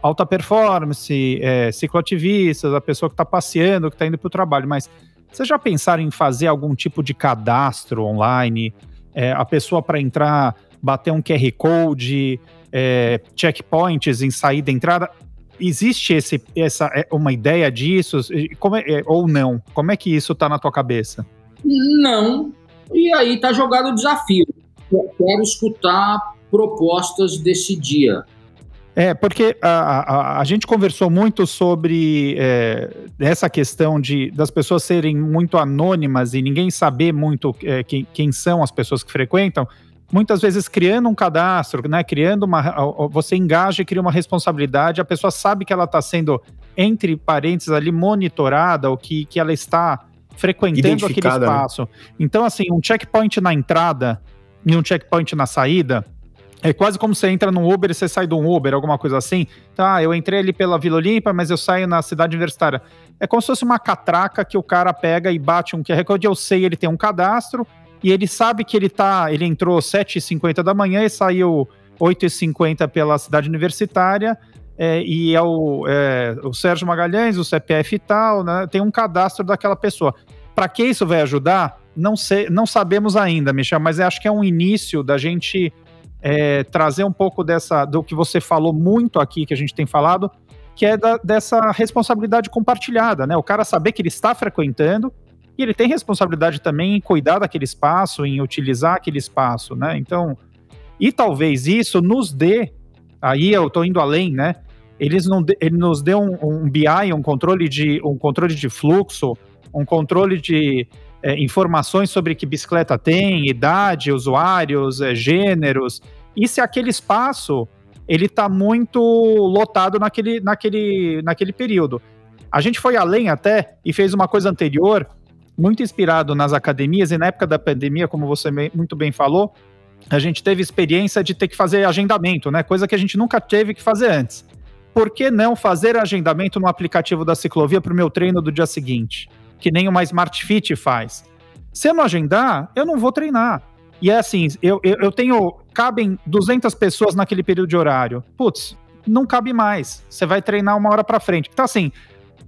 alta performance, é, cicloativistas, a pessoa que está passeando, que está indo para o trabalho, mas vocês já pensaram em fazer algum tipo de cadastro online? É, a pessoa para entrar, bater um QR Code, é, checkpoints em saída e entrada? Existe esse, essa, é, uma ideia disso? Como é, é, ou não? Como é que isso está na tua cabeça? Não. E aí está jogado o desafio. Eu quero escutar propostas desse dia. É, porque a, a, a gente conversou muito sobre é, essa questão de das pessoas serem muito anônimas e ninguém saber muito é, quem, quem são as pessoas que frequentam. Muitas vezes criando um cadastro, né? Criando uma. Você engaja e cria uma responsabilidade, a pessoa sabe que ela está sendo, entre parênteses, ali, monitorada, ou que, que ela está frequentando aquele né? espaço. Né? Então, assim, um checkpoint na entrada e um checkpoint na saída é quase como você entra num Uber e você sai de um Uber, alguma coisa assim. Tá, eu entrei ali pela Vila Olímpia, mas eu saio na cidade universitária. É como se fosse uma catraca que o cara pega e bate um QR Code. Eu sei, ele tem um cadastro e ele sabe que ele tá. Ele entrou 7h50 da manhã e saiu 8h50 pela cidade universitária. É, e é o, é o Sérgio Magalhães, o CPF e tal, né? Tem um cadastro daquela pessoa. Para que isso vai ajudar? Não, sei, não sabemos ainda, Michel, mas acho que é um início da gente é, trazer um pouco dessa do que você falou muito aqui, que a gente tem falado, que é da, dessa responsabilidade compartilhada, né? O cara saber que ele está frequentando e ele tem responsabilidade também em cuidar daquele espaço, em utilizar aquele espaço, né? Então, e talvez isso nos dê, aí eu estou indo além, né? Eles não, ele nos dê um, um BI, um controle de um controle de fluxo, um controle de é, informações sobre que bicicleta tem, idade, usuários, é, gêneros, e se aquele espaço ele está muito lotado naquele, naquele, naquele período. A gente foi além até e fez uma coisa anterior, muito inspirado nas academias, e na época da pandemia, como você muito bem falou, a gente teve experiência de ter que fazer agendamento, né? Coisa que a gente nunca teve que fazer antes. Por que não fazer agendamento no aplicativo da ciclovia para o meu treino do dia seguinte? que nem uma Smart Fit faz. Se eu não agendar, eu não vou treinar. E é assim, eu, eu, eu tenho. Cabem 200 pessoas naquele período de horário. Putz, não cabe mais. Você vai treinar uma hora para frente. Então, assim,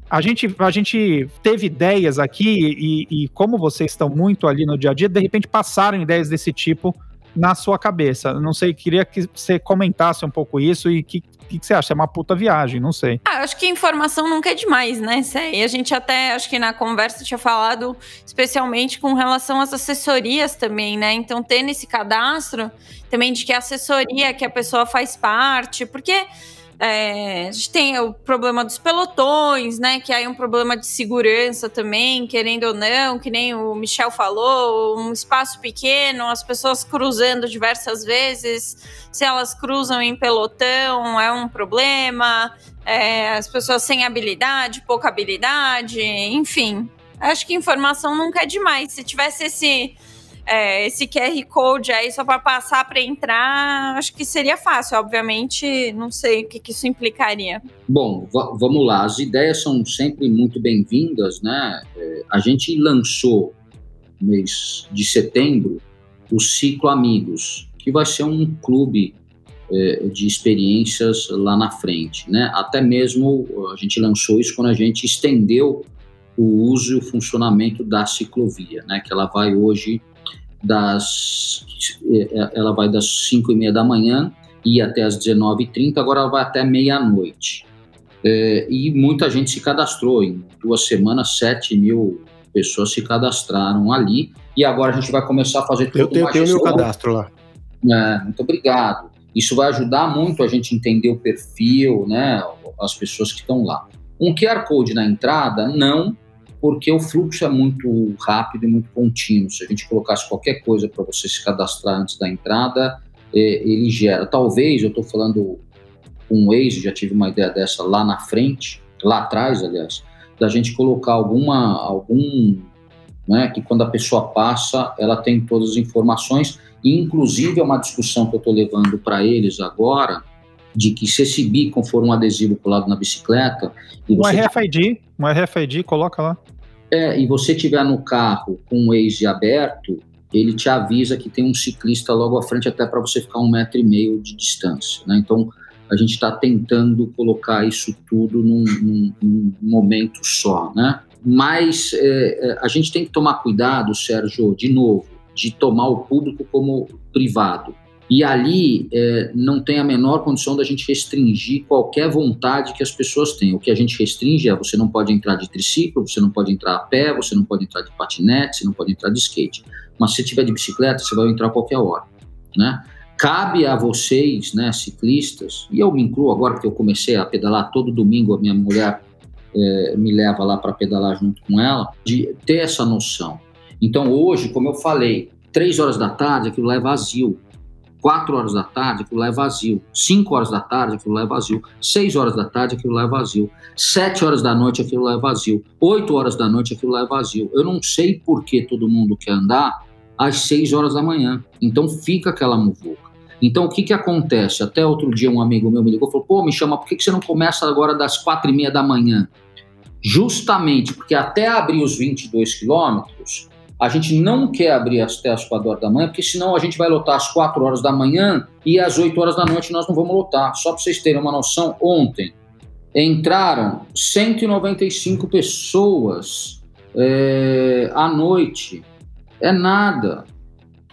a gente, a gente teve ideias aqui e, e, como vocês estão muito ali no dia a dia, de repente passaram ideias desse tipo na sua cabeça. Não sei, queria que você comentasse um pouco isso e que que, que você acha? É uma puta viagem, não sei. Ah, acho que informação nunca é demais, né? E a gente até, acho que na conversa tinha falado especialmente com relação às assessorias também, né? Então, ter nesse cadastro também de que a assessoria que a pessoa faz parte, porque é, a gente tem o problema dos pelotões, né? Que aí é um problema de segurança também, querendo ou não, que nem o Michel falou, um espaço pequeno, as pessoas cruzando diversas vezes. Se elas cruzam em pelotão, é um problema. É, as pessoas sem habilidade, pouca habilidade, enfim. Acho que informação nunca é demais. Se tivesse esse é, esse QR Code aí só para passar para entrar, acho que seria fácil. Obviamente, não sei o que, que isso implicaria. Bom, vamos lá. As ideias são sempre muito bem-vindas, né? É, a gente lançou no mês de setembro o Ciclo Amigos, que vai ser um clube é, de experiências lá na frente, né? Até mesmo a gente lançou isso quando a gente estendeu o uso e o funcionamento da ciclovia, né? Que ela vai hoje das é, é, ela vai das 5 e meia da manhã e até as 19h30, agora ela vai até meia-noite. É, e muita gente se cadastrou, em duas semanas, 7 mil pessoas se cadastraram ali, e agora a gente vai começar a fazer tudo Eu tenho, tenho meu cadastro lá. É, muito obrigado. Isso vai ajudar muito a gente entender o perfil, né, as pessoas que estão lá. Um QR Code na entrada, não, porque o fluxo é muito rápido e muito contínuo. Se a gente colocasse qualquer coisa para você se cadastrar antes da entrada, é, ele gera. Talvez, eu estou falando com o Waze, já tive uma ideia dessa lá na frente, lá atrás, aliás, da gente colocar alguma, algum, né, que quando a pessoa passa, ela tem todas as informações, e inclusive é uma discussão que eu estou levando para eles agora, de que se esse beacon for um adesivo colado na bicicleta... um você... RFID, um RFID, coloca lá. É, e você tiver no carro com o Waze aberto, ele te avisa que tem um ciclista logo à frente, até para você ficar um metro e meio de distância. Né? Então, a gente está tentando colocar isso tudo num, num, num momento só. Né? Mas é, é, a gente tem que tomar cuidado, Sérgio, de novo, de tomar o público como privado. E ali é, não tem a menor condição da gente restringir qualquer vontade que as pessoas têm. O que a gente restringe é você não pode entrar de triciclo, você não pode entrar a pé, você não pode entrar de patinete, você não pode entrar de skate. Mas se tiver de bicicleta, você vai entrar a qualquer hora, né? cabe a vocês, né, ciclistas, e eu me incluo agora porque eu comecei a pedalar todo domingo, a minha mulher é, me leva lá para pedalar junto com ela, de ter essa noção. Então hoje, como eu falei, três horas da tarde aquilo lá é vazio. 4 horas da tarde, aquilo lá é vazio. 5 horas da tarde, aquilo lá é vazio. 6 horas da tarde, aquilo lá é vazio. 7 horas da noite, aquilo lá é vazio. 8 horas da noite, aquilo lá é vazio. Eu não sei por que todo mundo quer andar às 6 horas da manhã. Então fica aquela muvuca. Então o que, que acontece? Até outro dia um amigo meu me ligou e falou: pô, me chama, por que, que você não começa agora das 4 e meia da manhã? Justamente porque até abrir os 22 quilômetros, a gente não quer abrir as 4 horas da manhã, porque senão a gente vai lotar às 4 horas da manhã e às 8 horas da noite nós não vamos lotar. Só para vocês terem uma noção, ontem entraram 195 pessoas é, à noite. É nada.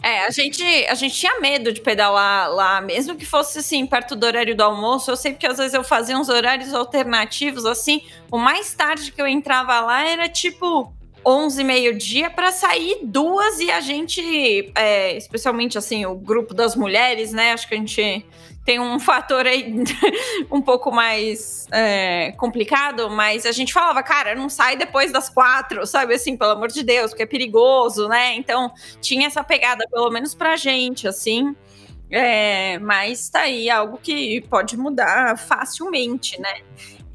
É, a gente, a gente tinha medo de pedalar lá, mesmo que fosse assim, perto do horário do almoço. Eu sei porque às vezes eu fazia uns horários alternativos, assim. O mais tarde que eu entrava lá era tipo 11 meio-dia para sair duas e a gente, é, especialmente assim, o grupo das mulheres, né? Acho que a gente tem um fator aí um pouco mais é, complicado, mas a gente falava, cara, não sai depois das quatro, sabe? Assim, pelo amor de Deus, porque é perigoso, né? Então tinha essa pegada, pelo menos pra gente, assim. É, mas tá aí algo que pode mudar facilmente, né?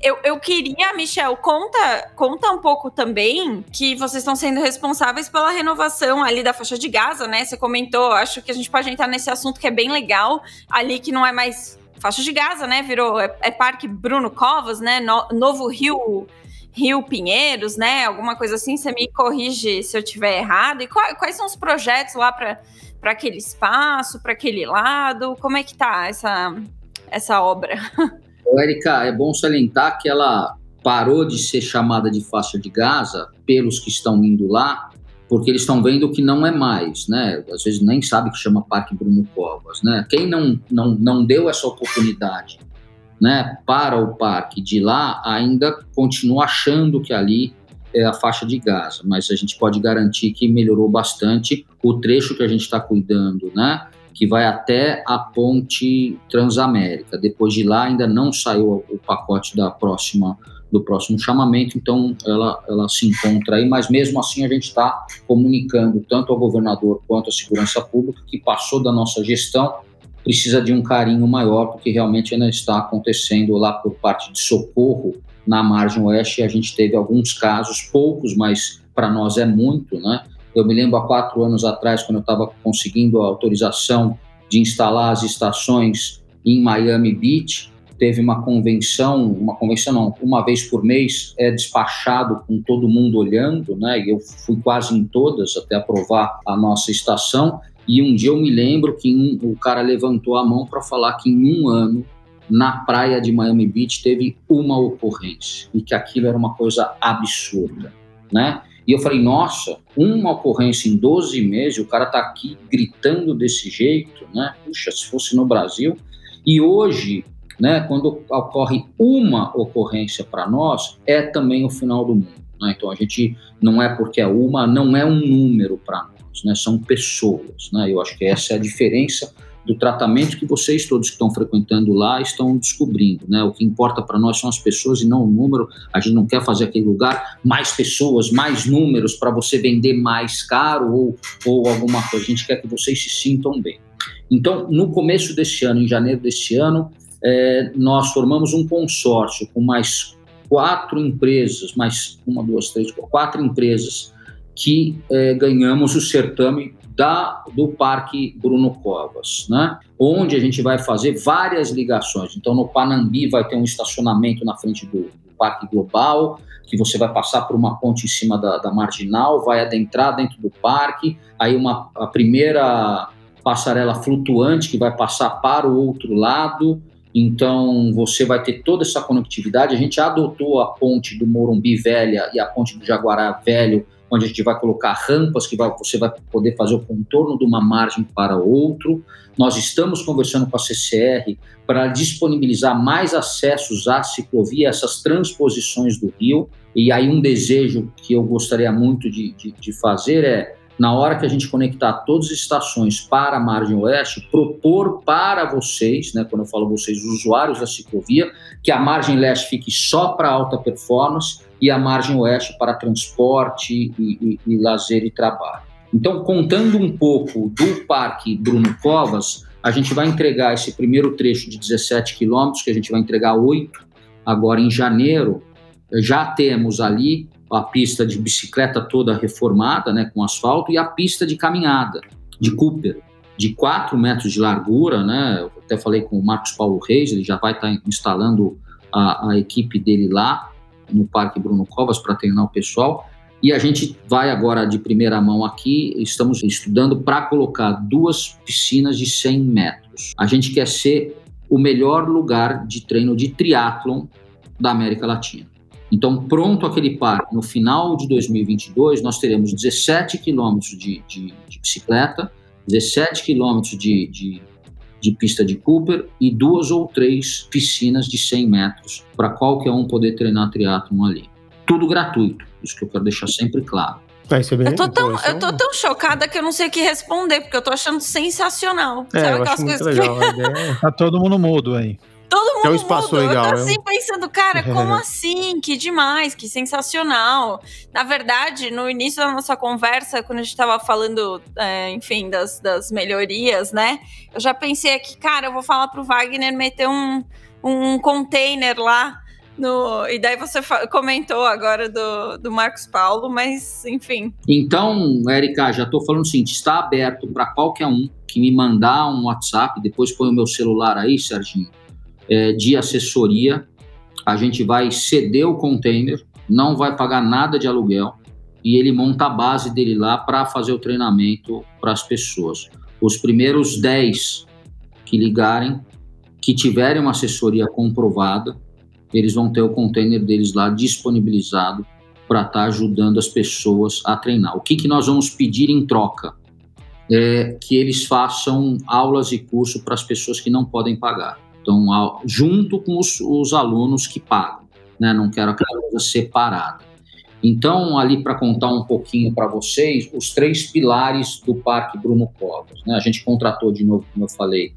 Eu, eu queria, Michel, conta, conta um pouco também que vocês estão sendo responsáveis pela renovação ali da faixa de Gaza, né? Você comentou, acho que a gente pode entrar nesse assunto que é bem legal, ali que não é mais faixa de Gaza, né? Virou é, é Parque Bruno Covas, né? No, novo Rio Rio Pinheiros, né? Alguma coisa assim. Você me corrige se eu tiver errado. E qual, quais são os projetos lá para aquele espaço, para aquele lado? Como é que tá essa essa obra? Érica, é bom salientar que ela parou de ser chamada de faixa de Gaza pelos que estão indo lá, porque eles estão vendo que não é mais, né? Às vezes nem sabe que chama Parque Bruno Covas, né? Quem não, não, não deu essa oportunidade, né, para o parque de lá, ainda continua achando que ali é a faixa de Gaza, mas a gente pode garantir que melhorou bastante o trecho que a gente está cuidando, né? Que vai até a ponte Transamérica. Depois de lá ainda não saiu o pacote da próxima do próximo chamamento, então ela, ela se encontra aí, mas mesmo assim a gente está comunicando tanto ao governador quanto à segurança pública que passou da nossa gestão, precisa de um carinho maior, porque realmente ainda está acontecendo lá por parte de socorro na margem oeste, a gente teve alguns casos, poucos, mas para nós é muito, né? Eu me lembro há quatro anos atrás, quando eu estava conseguindo a autorização de instalar as estações em Miami Beach, teve uma convenção, uma convenção não, uma vez por mês é despachado com todo mundo olhando, né? E eu fui quase em todas até aprovar a nossa estação. E um dia eu me lembro que um, o cara levantou a mão para falar que em um ano na praia de Miami Beach teve uma ocorrência e que aquilo era uma coisa absurda, né? E eu falei, nossa, uma ocorrência em 12 meses, o cara tá aqui gritando desse jeito, né? Puxa, se fosse no Brasil. E hoje, né, quando ocorre uma ocorrência para nós, é também o final do mundo. Né? Então a gente não é porque é uma, não é um número para nós, né? São pessoas, né? Eu acho que essa é a diferença do tratamento que vocês todos que estão frequentando lá estão descobrindo, né? O que importa para nós são as pessoas e não o número. A gente não quer fazer aquele lugar mais pessoas, mais números para você vender mais caro ou, ou alguma coisa. A gente quer que vocês se sintam bem. Então, no começo deste ano, em janeiro deste ano, é, nós formamos um consórcio com mais quatro empresas, mais uma, duas, três, quatro empresas que é, ganhamos o certame da, do Parque Bruno Covas, né? onde a gente vai fazer várias ligações. Então, no Panambi vai ter um estacionamento na frente do, do Parque Global, que você vai passar por uma ponte em cima da, da, marginal, vai adentrar dentro do parque, aí uma, a primeira passarela flutuante que vai passar para o outro lado, então você vai ter toda essa conectividade. A gente adotou a ponte do Morumbi Velha e a ponte do Jaguará Velho onde a gente vai colocar rampas que vai, você vai poder fazer o contorno de uma margem para outro. Nós estamos conversando com a CCR para disponibilizar mais acessos à ciclovia, essas transposições do rio. E aí um desejo que eu gostaria muito de, de, de fazer é na hora que a gente conectar todas as estações para a margem oeste, propor para vocês, né, quando eu falo vocês, os usuários da ciclovia, que a margem leste fique só para alta performance e a margem oeste para transporte e, e, e lazer e trabalho. Então, contando um pouco do Parque Bruno Covas, a gente vai entregar esse primeiro trecho de 17 quilômetros, que a gente vai entregar oito agora em janeiro. Já temos ali a pista de bicicleta toda reformada, né, com asfalto, e a pista de caminhada, de Cooper, de 4 metros de largura, né, eu até falei com o Marcos Paulo Reis, ele já vai estar instalando a, a equipe dele lá no Parque Bruno Covas para treinar o pessoal, e a gente vai agora de primeira mão aqui, estamos estudando para colocar duas piscinas de 100 metros. A gente quer ser o melhor lugar de treino de triatlon da América Latina. Então, pronto aquele parque, no final de 2022, nós teremos 17 quilômetros de, de, de, bicicleta, 17 quilômetros de, de, de, pista de Cooper e duas ou três piscinas de 100 metros para qualquer um poder treinar triatlon ali. Tudo gratuito, isso que eu quero deixar sempre claro. Ah, é eu, tô tão, eu tô tão chocada que eu não sei o que responder, porque eu tô achando sensacional. É, Sabe aquelas coisas legal, que... É tá todo mundo mudo aí. Todo mundo é um espaço mudo. legal. Eu tô assim pensando, cara, como assim? Que demais, que sensacional. Na verdade, no início da nossa conversa, quando a gente tava falando, é, enfim, das, das melhorias, né? Eu já pensei aqui, cara, eu vou falar pro Wagner meter um, um container lá no, e daí você comentou agora do, do Marcos Paulo, mas enfim. Então, Erika, já estou falando o seguinte: está aberto para qualquer um que me mandar um WhatsApp, depois põe o meu celular aí, Serginho, é, de assessoria. A gente vai ceder o container, não vai pagar nada de aluguel e ele monta a base dele lá para fazer o treinamento para as pessoas. Os primeiros 10 que ligarem, que tiverem uma assessoria comprovada, eles vão ter o container deles lá disponibilizado para estar tá ajudando as pessoas a treinar. O que, que nós vamos pedir em troca? É que eles façam aulas e curso para as pessoas que não podem pagar. Então, junto com os, os alunos que pagam, né? não quero aquela coisa separada. Então, ali para contar um pouquinho para vocês, os três pilares do Parque Bruno Covas. Né? A gente contratou de novo, como eu falei,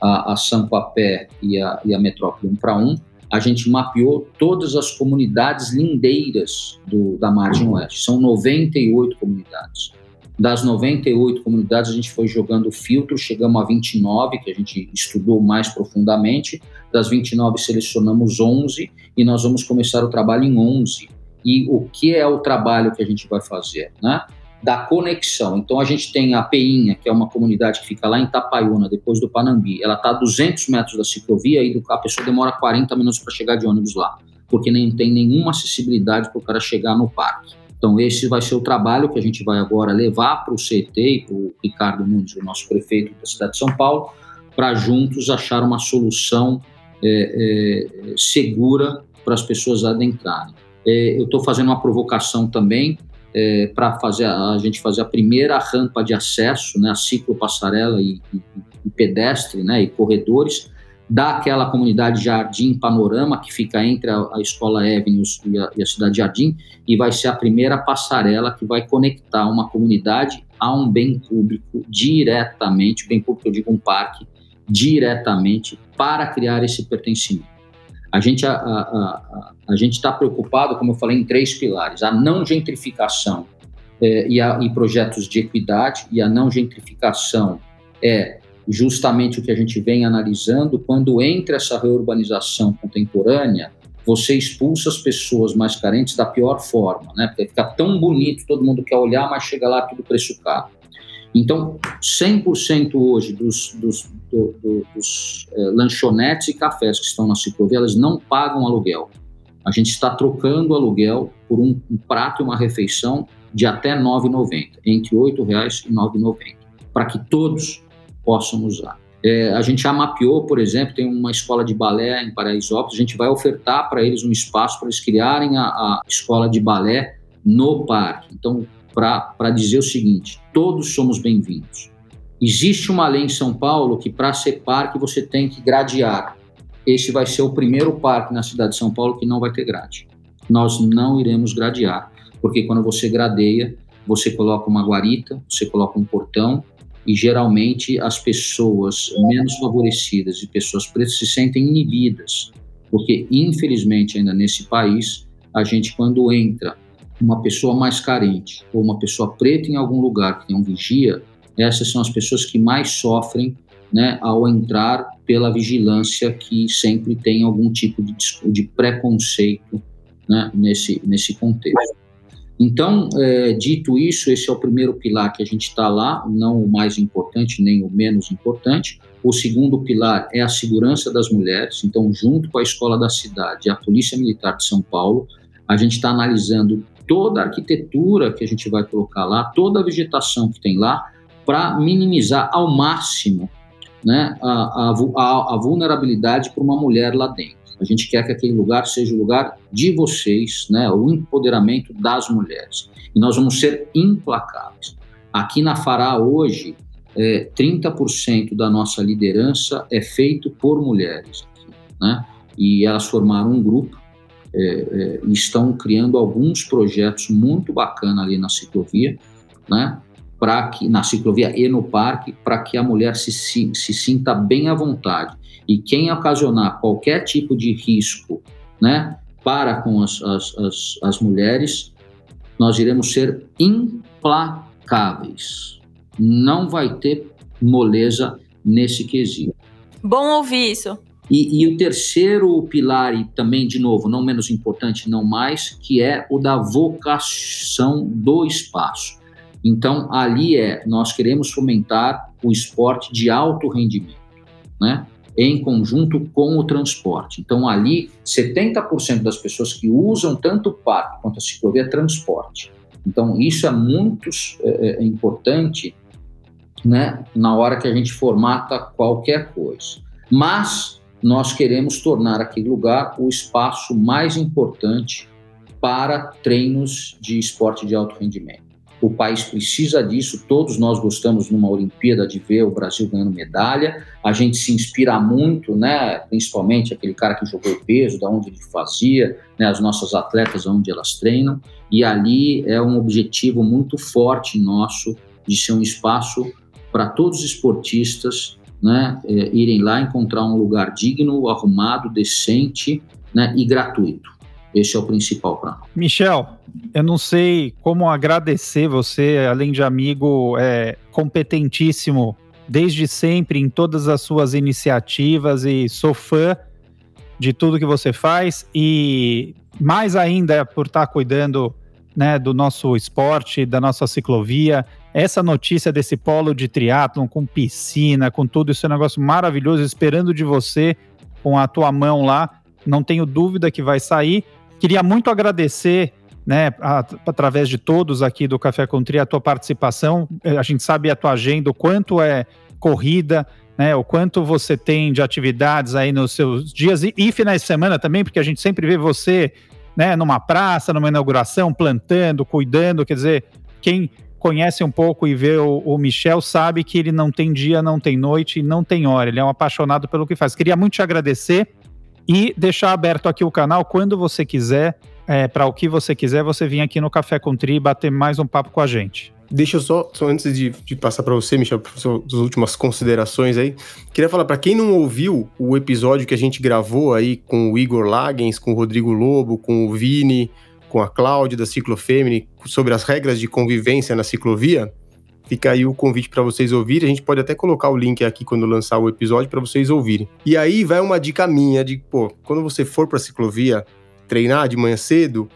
a, a Sampapé e a, e a Metrópole 1 para 1 a gente mapeou todas as comunidades lindeiras do, da margem oeste. São 98 comunidades. Das 98 comunidades, a gente foi jogando filtro, chegamos a 29, que a gente estudou mais profundamente. Das 29, selecionamos 11 e nós vamos começar o trabalho em 11. E o que é o trabalho que a gente vai fazer? Né? da conexão. Então a gente tem a Peinha, que é uma comunidade que fica lá em Tapaiuna, depois do Panambi. Ela está a 200 metros da ciclovia e a pessoa demora 40 minutos para chegar de ônibus lá, porque nem tem nenhuma acessibilidade para o cara chegar no parque. Então esse vai ser o trabalho que a gente vai agora levar para o CT e para o Ricardo Nunes, o nosso prefeito da cidade de São Paulo, para juntos achar uma solução é, é, segura para as pessoas adentrarem. É, eu estou fazendo uma provocação também é, para fazer a, a, gente fazer a primeira rampa de acesso, né, a ciclo passarela e, e, e pedestre, né, e corredores daquela comunidade Jardim Panorama que fica entre a, a Escola Avenues e a, e a Cidade Jardim e vai ser a primeira passarela que vai conectar uma comunidade a um bem público diretamente, bem público eu digo um parque, diretamente para criar esse pertencimento. A gente a, a, a, a gente está preocupado, como eu falei, em três pilares: a não gentrificação é, e, a, e projetos de equidade, e a não gentrificação é justamente o que a gente vem analisando quando entra essa reurbanização contemporânea, você expulsa as pessoas mais carentes da pior forma, né? Porque fica tão bonito, todo mundo quer olhar, mas chega lá tudo preço caro. Então, 100% hoje dos, dos, do, do, dos é, lanchonetes e cafés que estão na ciclovia, elas não pagam aluguel. A gente está trocando aluguel por um, um prato e uma refeição de até R$ 9,90, entre R$ 8,00 e R$ 9,90, para que todos possam usar. É, a gente já mapeou, por exemplo, tem uma escola de balé em Paraisópolis, a gente vai ofertar para eles um espaço para eles criarem a, a escola de balé no parque. Então, para dizer o seguinte: todos somos bem-vindos. Existe uma lei em São Paulo que, para ser parque, você tem que gradear. Este vai ser o primeiro parque na cidade de São Paulo que não vai ter grade. Nós não iremos gradear, porque quando você gradeia, você coloca uma guarita, você coloca um portão, e geralmente as pessoas menos favorecidas e pessoas pretas se sentem inibidas, porque infelizmente ainda nesse país, a gente quando entra uma pessoa mais carente ou uma pessoa preta em algum lugar que um vigia, essas são as pessoas que mais sofrem né, ao entrar pela vigilância que sempre tem algum tipo de, de preconceito né, nesse, nesse contexto. Então, é, dito isso, esse é o primeiro pilar que a gente está lá, não o mais importante nem o menos importante. O segundo pilar é a segurança das mulheres. Então, junto com a Escola da Cidade e a Polícia Militar de São Paulo, a gente está analisando toda a arquitetura que a gente vai colocar lá, toda a vegetação que tem lá, para minimizar ao máximo né, a, a, a vulnerabilidade para uma mulher lá dentro. A gente quer que aquele lugar seja o lugar de vocês, né, o empoderamento das mulheres. E nós vamos ser implacáveis. Aqui na Fará, hoje, é, 30% da nossa liderança é feito por mulheres. Né? E elas formaram um grupo é, é, estão criando alguns projetos muito bacanas ali na ciclovia, né? para que na ciclovia e no parque, para que a mulher se, se, se sinta bem à vontade. E quem ocasionar qualquer tipo de risco né, para com as, as, as, as mulheres, nós iremos ser implacáveis. Não vai ter moleza nesse quesito. Bom ouvir isso. E, e, o terceiro pilar, e também, de novo, não menos importante, não mais, que é o da vocação do espaço. Então, ali é, nós queremos fomentar o esporte de alto rendimento, né? Em conjunto com o transporte. Então, ali, 70% das pessoas que usam tanto o parque quanto a ciclovia é transporte. Então, isso é muito é, é, importante né, na hora que a gente formata qualquer coisa. Mas nós queremos tornar aquele lugar o espaço mais importante para treinos de esporte de alto rendimento. O país precisa disso, todos nós gostamos numa Olimpíada de ver o Brasil ganhando medalha. A gente se inspira muito, né, principalmente aquele cara que jogou peso, da onde ele fazia, né, as nossas atletas onde elas treinam, e ali é um objetivo muito forte nosso de ser um espaço para todos os esportistas né, é, irem lá encontrar um lugar digno, arrumado, decente né, e gratuito. Esse é o principal para. Michel, eu não sei como agradecer você, além de amigo, é competentíssimo desde sempre em todas as suas iniciativas e sou fã de tudo que você faz e mais ainda por estar cuidando né, do nosso esporte, da nossa ciclovia. Essa notícia desse polo de triatlon com piscina, com tudo, isso é um negócio maravilhoso, esperando de você com a tua mão lá. Não tenho dúvida que vai sair. Queria muito agradecer, né, a, através de todos aqui do Café com Tri, a tua participação. É, a gente sabe a tua agenda, o quanto é corrida, né, o quanto você tem de atividades aí nos seus dias e, e finais de semana também, porque a gente sempre vê você, né, numa praça, numa inauguração, plantando, cuidando, quer dizer, quem conhece um pouco e vê o, o, Michel sabe que ele não tem dia, não tem noite não tem hora. Ele é um apaixonado pelo que faz. Queria muito te agradecer e deixar aberto aqui o canal quando você quiser, é, para o que você quiser, você vir aqui no Café com Tri e bater mais um papo com a gente. Deixa eu só, só antes de, de passar para você, Michel, as últimas considerações aí, queria falar para quem não ouviu o episódio que a gente gravou aí com o Igor Lagens, com o Rodrigo Lobo, com o Vini, com a Cláudia da Ciclofemini, sobre as regras de convivência na ciclovia, Fica aí o convite para vocês ouvirem. A gente pode até colocar o link aqui quando lançar o episódio para vocês ouvirem. E aí vai uma dica minha de, pô, quando você for para ciclovia treinar de manhã cedo,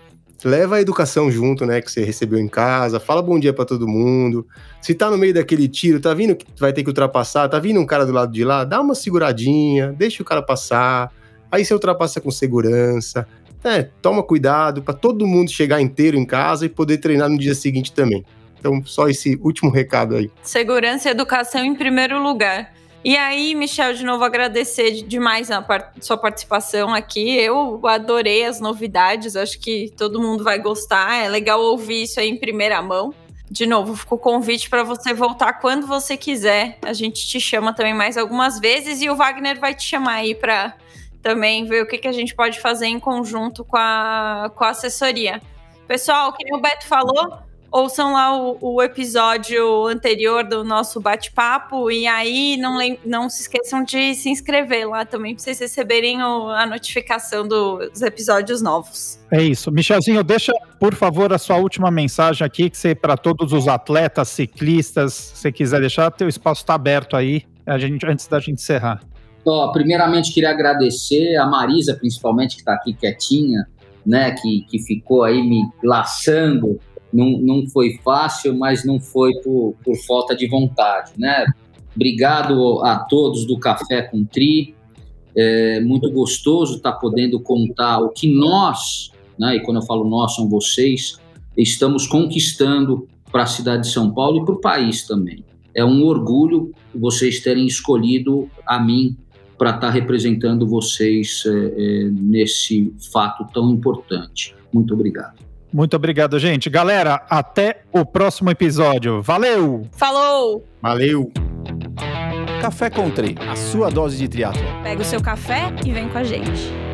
leva a educação junto, né, que você recebeu em casa, fala bom dia para todo mundo. Se tá no meio daquele tiro, tá vindo que vai ter que ultrapassar, tá vindo um cara do lado de lá, dá uma seguradinha, deixa o cara passar. Aí você ultrapassa com segurança. É, toma cuidado para todo mundo chegar inteiro em casa e poder treinar no dia seguinte também. Então, só esse último recado aí. Segurança e educação em primeiro lugar. E aí, Michel, de novo agradecer demais a sua participação aqui. Eu adorei as novidades, acho que todo mundo vai gostar. É legal ouvir isso aí em primeira mão. De novo, ficou convite para você voltar quando você quiser. A gente te chama também mais algumas vezes e o Wagner vai te chamar aí para também ver o que, que a gente pode fazer em conjunto com a, com a assessoria. Pessoal, como o Beto falou, ouçam lá o, o episódio anterior do nosso bate-papo e aí não, não se esqueçam de se inscrever lá também para vocês receberem o, a notificação dos episódios novos. É isso. Michelzinho, deixa, por favor, a sua última mensagem aqui, que você, para todos os atletas, ciclistas, se você quiser deixar, teu espaço está aberto aí, a gente, antes da gente encerrar. Ó, primeiramente, queria agradecer a Marisa, principalmente, que está aqui quietinha, né, que, que ficou aí me laçando. Não, não foi fácil, mas não foi por, por falta de vontade, né? Obrigado a todos do Café com Tri. É muito gostoso estar tá podendo contar o que nós, né, e quando eu falo nós, são vocês, estamos conquistando para a cidade de São Paulo e para o país também. É um orgulho vocês terem escolhido a mim para estar tá representando vocês é, é, nesse fato tão importante. Muito obrigado. Muito obrigado, gente. Galera, até o próximo episódio. Valeu! Falou! Valeu! Café Country, a sua dose de triatlo. Pega o seu café e vem com a gente.